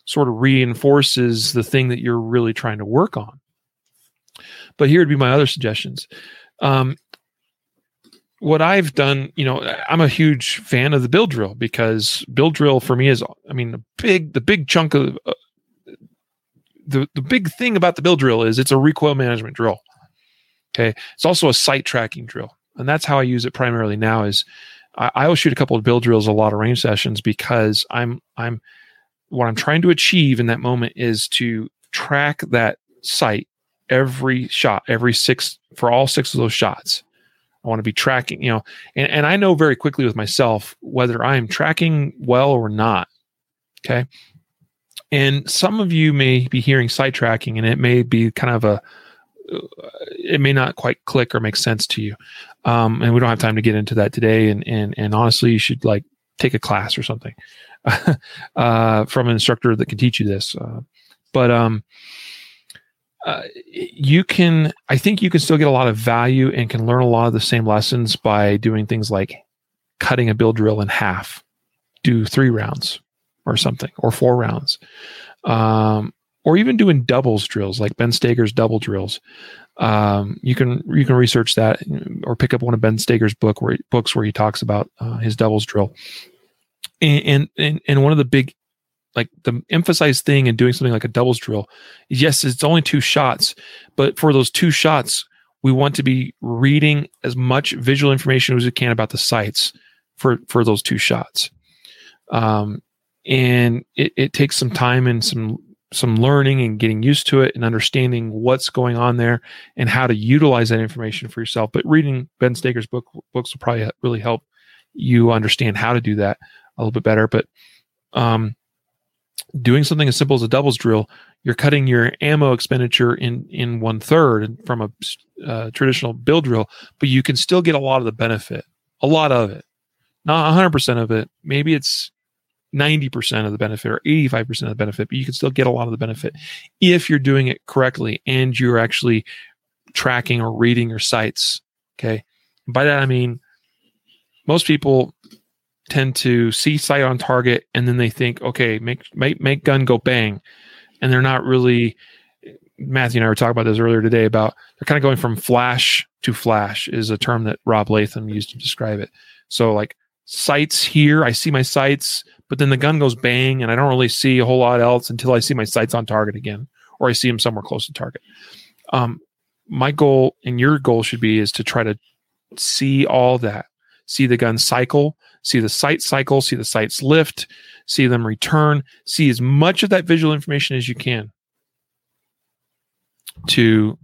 sort of reinforces the thing that you're really trying to work on. But here would be my other suggestions. Um, what I've done, you know, I'm a huge fan of the bill drill because bill drill for me is, I mean, the big, the big chunk of uh, the the big thing about the bill drill is it's a recoil management drill. Okay, it's also a sight tracking drill, and that's how I use it primarily now. Is I, I will shoot a couple of bill drills, a lot of range sessions because I'm I'm what I'm trying to achieve in that moment is to track that sight every shot, every six for all six of those shots I want to be tracking, you know, and, and I know very quickly with myself whether I am tracking well or not. Okay. And some of you may be hearing sight tracking and it may be kind of a, it may not quite click or make sense to you. Um, and we don't have time to get into that today. And, and, and honestly, you should like take a class or something, [laughs] uh, from an instructor that can teach you this. Uh, but, um, uh, you can i think you can still get a lot of value and can learn a lot of the same lessons by doing things like cutting a bill drill in half do three rounds or something or four rounds um, or even doing doubles drills like ben Stoeger's double drills um, you can you can research that or pick up one of ben Stoeger's book where books where he talks about uh, his doubles drill and, and and one of the big like the emphasized thing in doing something like a doubles drill yes it's only two shots but for those two shots we want to be reading as much visual information as we can about the sights for for those two shots. Um, and it, it takes some time and some some learning and getting used to it and understanding what's going on there and how to utilize that information for yourself. But reading ben Stoeger's book books will probably really help you understand how to do that a little bit better. But um, doing something as simple as a doubles drill, you're cutting your ammo expenditure in in one third from a uh, traditional bill drill, but you can still get a lot of the benefit, a lot of it, not 100% of it. Maybe it's 90% of the benefit or 85% of the benefit, but you can still get a lot of the benefit if you're doing it correctly and you're actually tracking or reading your sights. Okay. By that, I mean, most people tend to see sight on target and then they think, okay, make, make, make gun go bang. And they're not really, Matthew and I were talking about this earlier today about they're kind of going from flash to flash is a term that Rob Leatham used to describe it. So like sights here, I see my sights, but then the gun goes bang and I don't really see a whole lot else until I see my sights on target again or I see them somewhere close to target. Um, my goal and your goal should be is to try to see all that, see the gun cycle, see the sight cycle, see the sights lift, see them return, see as much of that visual information as you can. To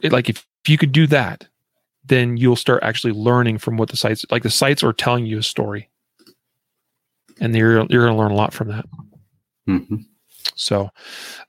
it, like if, if you could do that, then you'll start actually learning from what the sights like the sights are telling you a story and you're you're going to learn a lot from that. Mm-hmm. So,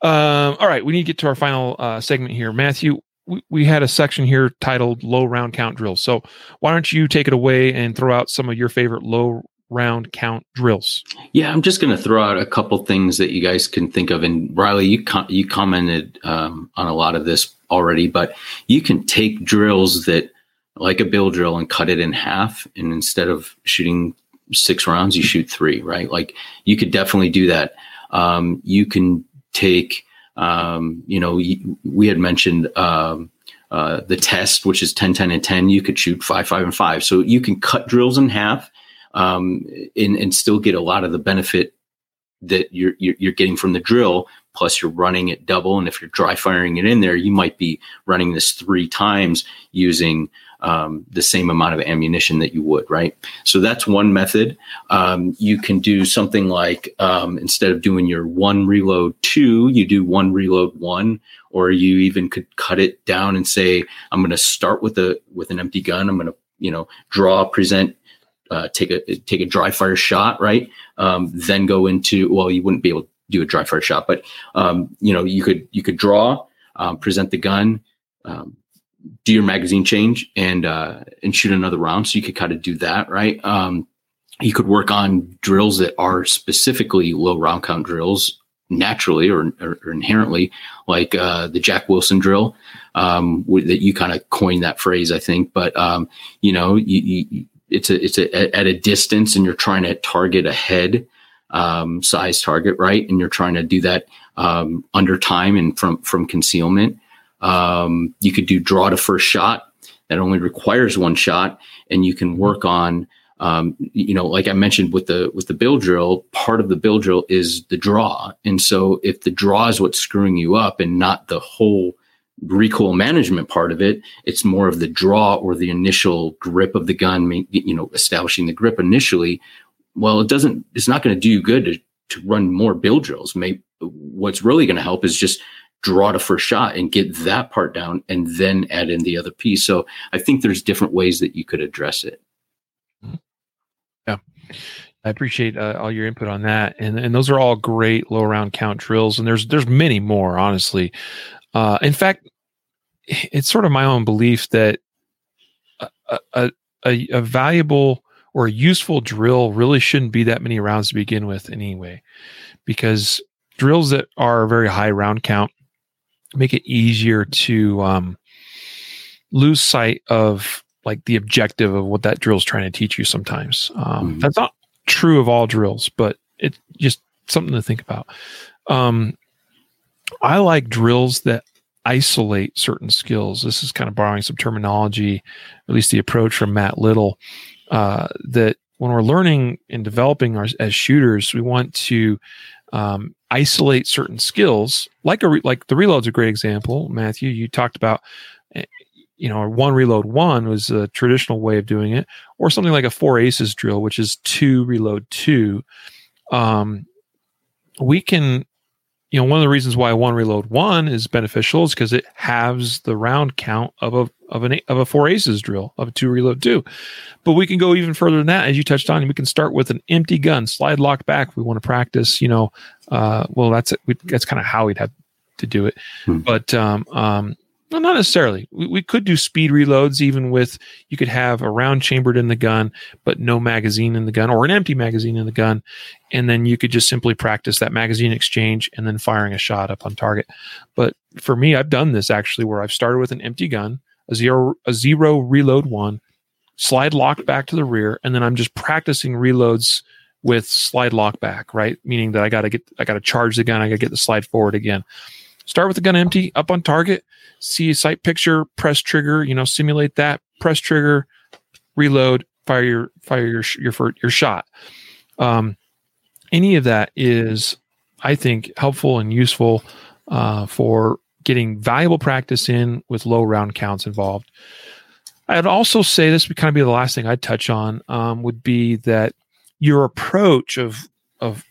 um, all right, we need to get to our final uh, segment here, Matthew. We, we had a section here titled "Low Round Count Drills." So, why don't you take it away and throw out some of your favorite low round count drills? Yeah, I'm just going to throw out a couple things that you guys can think of. And Riley, you com- you commented um, on a lot of this already, but you can take drills that like a bill drill and cut it in half, and instead of shooting six rounds, you shoot three, right? Like you could definitely do that. Um, you can take, um, you know, we had mentioned um, uh, the test, which is 10, 10, and 10. You could shoot five, five, and five. So you can cut drills in half um, and, and still get a lot of the benefit that you're, you're getting from the drill. Plus, you're running it double, and if you're dry firing it in there, you might be running this three times using um, the same amount of ammunition that you would, right? So that's one method. Um, you can do something like um, instead of doing your one reload two, you do one reload one, or you even could cut it down and say, I'm going to start with a with an empty gun. I'm going to you know draw, present, uh, take a take a dry fire shot, right? Um, then go into well, you wouldn't be able to do a dry fire shot, but um, you know you could you could draw, um, present the gun. Um, do your magazine change and uh, and shoot another round. So you could kind of do that, right? Um, you could work on drills that are specifically low round count drills naturally or, or, inherently, like uh, the Jack Wilson drill. Um, that you kind of coined that phrase, I think. But um, you know, you, you, it's a it's a, at a distance, and you're trying to target a head um, size target, right? And you're trying to do that um, under time and from from concealment. Um, you could do draw to first shot that only requires one shot, and you can work on, um, you know, like I mentioned with the with the bill drill. Part of the bill drill is the draw, and so if the draw is what's screwing you up, and not the whole recoil management part of it, it's more of the draw or the initial grip of the gun, you know, establishing the grip initially. Well, it doesn't. It's not going to do you good to, to run more bill drills. Maybe what's really going to help is just draw the first shot and get that part down and then add in the other piece. So I think there's different ways that you could address it. Yeah. I appreciate uh, all your input on that, and and those are all great low round count drills, and there's there's many more, honestly. Uh, in fact, it's sort of my own belief that a, a, a, a valuable or a useful drill really shouldn't be that many rounds to begin with, anyway, because drills that are very high round count make it easier to um, lose sight of like the objective of what that drill is trying to teach you sometimes. Um, mm-hmm. That's not true of all drills, but it's just something to think about. Um, I like drills that isolate certain skills. This is kind of borrowing some terminology, at least the approach from Matt Little, uh, that when we're learning and developing our, as shooters, we want to um, isolate certain skills, like a re- like the reload's a great example. Matthew, you talked about, eh, you know, one reload one was a traditional way of doing it, or something like a four aces drill, which is two reload two. Um, we can, you know, one of the reasons why one reload one is beneficial is because it halves the round count of a of an of a four aces drill of a two reload two. But we can go even further than that, as you touched on. We can start with an empty gun, slide lock back. We want to practice, you know. Uh, well, that's. We, that's kind of how we'd have to do it. Hmm. But um, um, well, not necessarily. We, we could do speed reloads, even with you could have a round chambered in the gun, but no magazine in the gun, or an empty magazine in the gun, and then you could just simply practice that magazine exchange and then firing a shot up on target. But for me, I've done this actually, where I've started with an empty gun, a zero a zero reload one, slide lock back to the rear, and then I'm just practicing reloads with slide lock back, right? Meaning that I got to get I got to charge the gun, I got to get the slide forward again. Start with the gun empty, up on target, see a sight picture, press trigger, you know, simulate that, press trigger, reload, fire your fire your your your shot. Um, any of that is, I think, helpful and useful uh, for getting valuable practice in with low round counts involved. I'd also say this would kind of be the last thing I'd touch on um, would be that your approach of of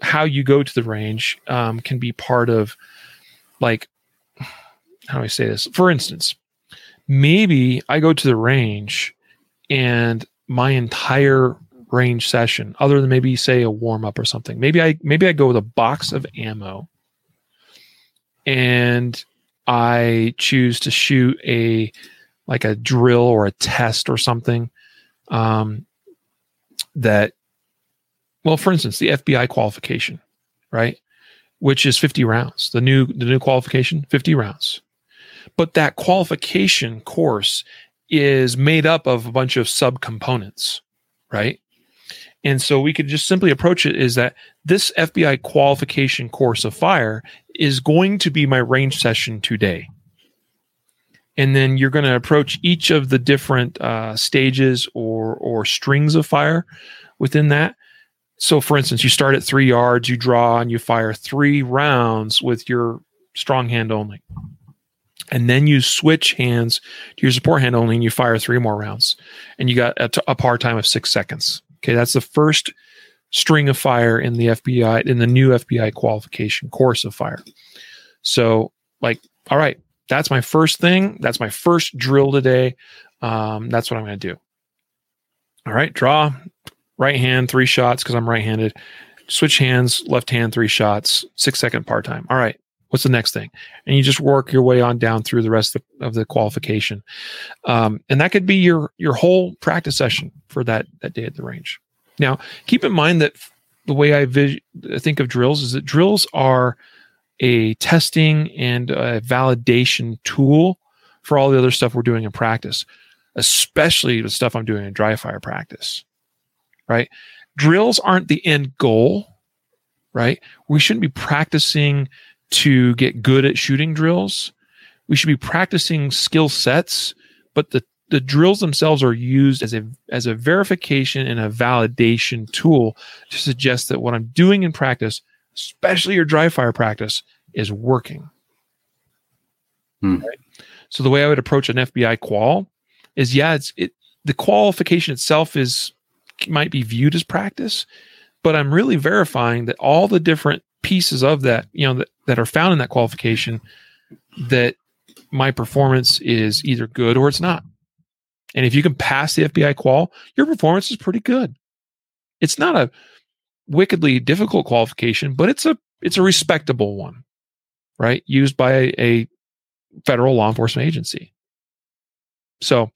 how you go to the range um, can be part of like how do I say this? For instance, maybe I go to the range and my entire range session, other than maybe say a warm up or something, maybe I maybe I go with a box of ammo and I choose to shoot a like a drill or a test or something um, that well for instance the fbi qualification right which is 50 rounds. The new the new qualification, 50 rounds. But that qualification course is made up of a bunch of subcomponents, right? And so we could just simply approach it is that this FBI qualification course of fire is going to be my range session today. And then you're going to approach each of the different uh, stages or or strings of fire within that. So for instance you start at three yards you draw and you fire three rounds with your strong hand only. And then you switch hands to your support hand only and you fire three more rounds. And you got a, t- a par time of six seconds. Okay that's the first string of fire in the fbi in the new fbi qualification course of fire so like all right that's my first thing that's my first drill today um, that's what i'm going to do all right draw right hand, three shots because I'm right handed. Switch hands, left hand, three shots, six second part time. All right. What's the next thing? And you just work your way on down through the rest of the, of the qualification. Um, and that could be your, your whole practice session for that, that day at the range. Now, keep in mind that the way I vis- think of drills is that drills are a testing and a validation tool for all the other stuff we're doing in practice, especially the stuff I'm doing in dry fire practice right? Drills aren't the end goal, right? We shouldn't be practicing to get good at shooting drills. We should be practicing skill sets, but the the drills themselves are used as a as a verification and a validation tool to suggest that what I'm doing in practice, especially your dry fire practice, is working. Hmm. Right? So the way I would approach an FBI qual is yeah, it's it the qualification itself is might be viewed as practice, but I'm really verifying that all the different pieces of that, you know, that, that are found in that qualification, that my performance is either good or it's not. And if you can pass the FBI qual, your performance is pretty good. It's not a wickedly difficult qualification, but it's a it's a respectable one, right? Used by a, a federal law enforcement agency. So,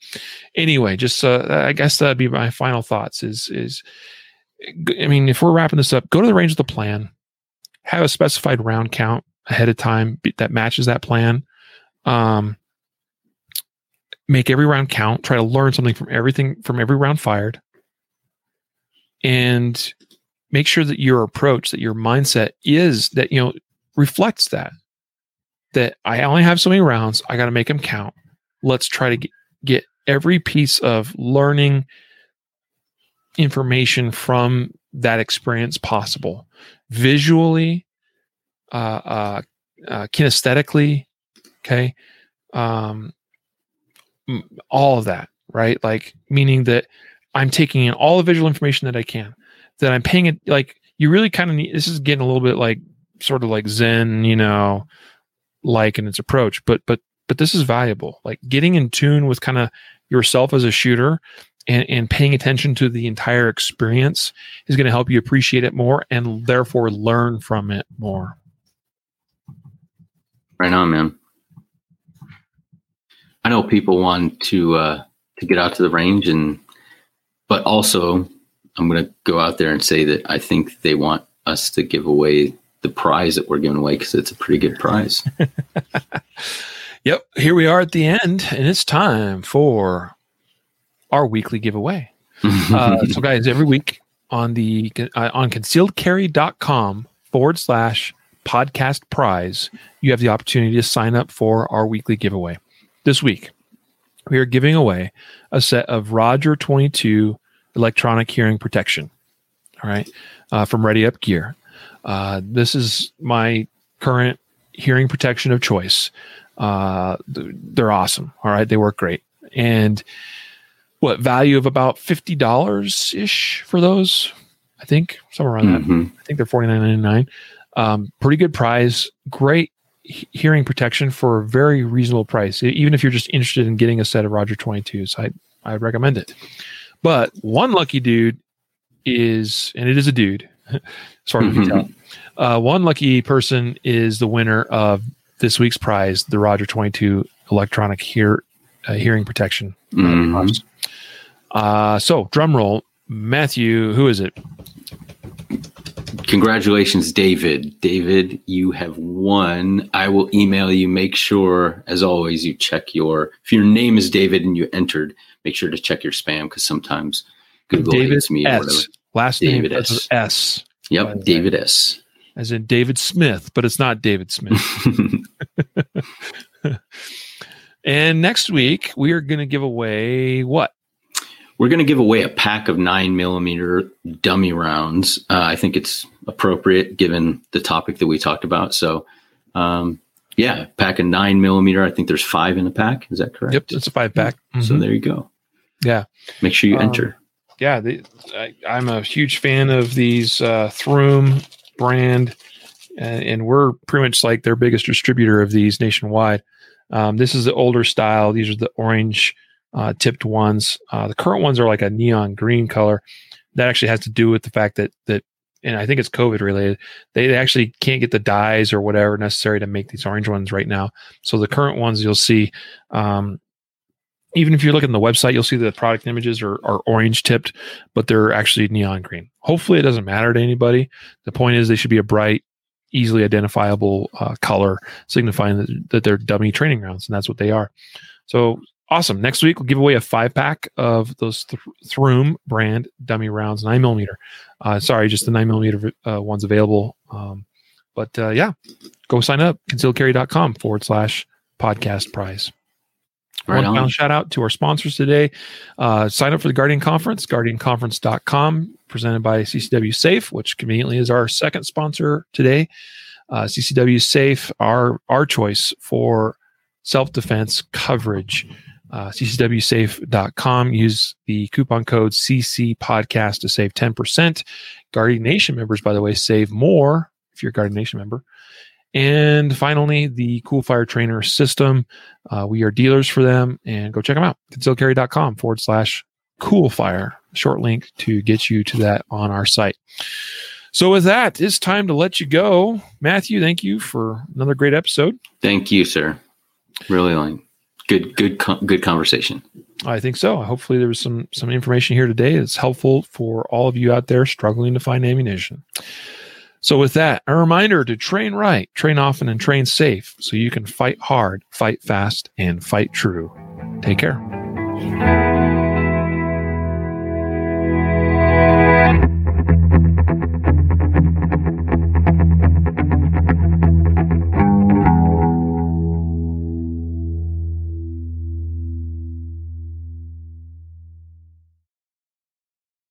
anyway, just uh, I guess that'd be my final thoughts. Is is I mean, if we're wrapping this up, go to the range of the plan, have a specified round count ahead of time that matches that plan. Um, make every round count. Try to learn something from everything from every round fired, and make sure that your approach, that your mindset is that you know reflects that. That I only have so many rounds. I got to make them count. Let's try to get, get every piece of learning information from that experience possible visually uh, uh, uh, kinesthetically okay um, all of that right like meaning that i'm taking in all the visual information that i can that i'm paying it like you really kind of need this is getting a little bit like sort of like zen you know like in its approach but but but this is valuable. Like getting in tune with kind of yourself as a shooter and, and paying attention to the entire experience is going to help you appreciate it more and therefore learn from it more. Right on, man. I know people want to uh, to get out to the range, and but also I'm going to go out there and say that I think they want us to give away the prize that we're giving away because it's a pretty good prize. [laughs] yep, here we are at the end, and it's time for our weekly giveaway. [laughs] uh, so, guys, every week on the uh, on concealedcarry.com forward slash podcast prize, you have the opportunity to sign up for our weekly giveaway. This week, we are giving away a set of Roger 22 electronic hearing protection. All right, uh, from Ready Up Gear. Uh, this is my current hearing protection of choice. Uh, they're awesome. All right, they work great. And what value of about fifty dollars ish for those? I think somewhere around mm-hmm. that. I think they're forty nine ninety nine. Um, pretty good price. Great hearing protection for a very reasonable price. Even if you're just interested in getting a set of Roger 22s, I I recommend it. But one lucky dude is, and it is a dude, [laughs] sorry as we tell. Uh, one lucky person is the winner of this week's prize, the Roger 22 electronic hear, uh, hearing protection. Mm-hmm. Uh, so, drum roll, Matthew, who is it? Congratulations, David. David, you have won. I will email you. Make sure, as always, you check your. If your name is David and you entered, make sure to check your spam because sometimes Google David hates me S. or whatever. Last David name S. S. Yep, David S. As in David Smith, but it's not David Smith. [laughs] [laughs] and next week we are going to give away what? We're going to give away a pack of nine millimeter dummy rounds. Uh, I think it's appropriate given the topic that we talked about. So, um, yeah, pack a nine millimeter. I think there's five in the pack. Is that correct? Yep, it's a five pack. Mm-hmm. So there you go. Yeah. Make sure you um, enter. Yeah, the, I, am a huge fan of these uh, Throom brand, and, and, we're pretty much like their biggest distributor of these nationwide. Um, this is the older style. These are the orange uh, tipped ones. Uh, the current ones are like a neon green color. That actually has to do with the fact that that, and I think it's COVID related. They actually can't get the dyes or whatever necessary to make these orange ones right now. So the current ones you'll see, um, even if you look at the website, you'll see the product images are, are orange tipped, but they're actually neon green. Hopefully, it doesn't matter to anybody. The point is, they should be a bright, easily identifiable uh, color, signifying that, that they're dummy training rounds, and that's what they are. So awesome. Next week, we'll give away a five pack of those Th- Throom brand dummy rounds, nine millimeter. Uh, sorry, just the nine millimeter uh, ones available. Um, but uh, yeah, go sign up, concealcarry.com forward slash podcast prize. Right One final shout out to our sponsors today. Uh, sign up for the Guardian Conference, guardianconference.com, presented by CCW Safe, which conveniently is our second sponsor today. Uh, CCW Safe, our, our choice for self defense coverage uh, ccwsafe.com. Use the coupon code CC podcast to save 10%. Guardian Nation members, by the way, save more if you're a Guardian Nation member. And finally, the Cool Fire Trainer system. Uh, we are dealers for them and go check them out. Concealcarry.com forward slash cool fire. Short link to get you to that on our site. So, with that, it's time to let you go. Matthew, thank you for another great episode. Thank you, sir. Really like good good good conversation. I think so. Hopefully there was some some information here today that's helpful for all of you out there struggling to find ammunition. So with that a reminder to train right train often and train safe so you can fight hard fight fast and fight true. Take care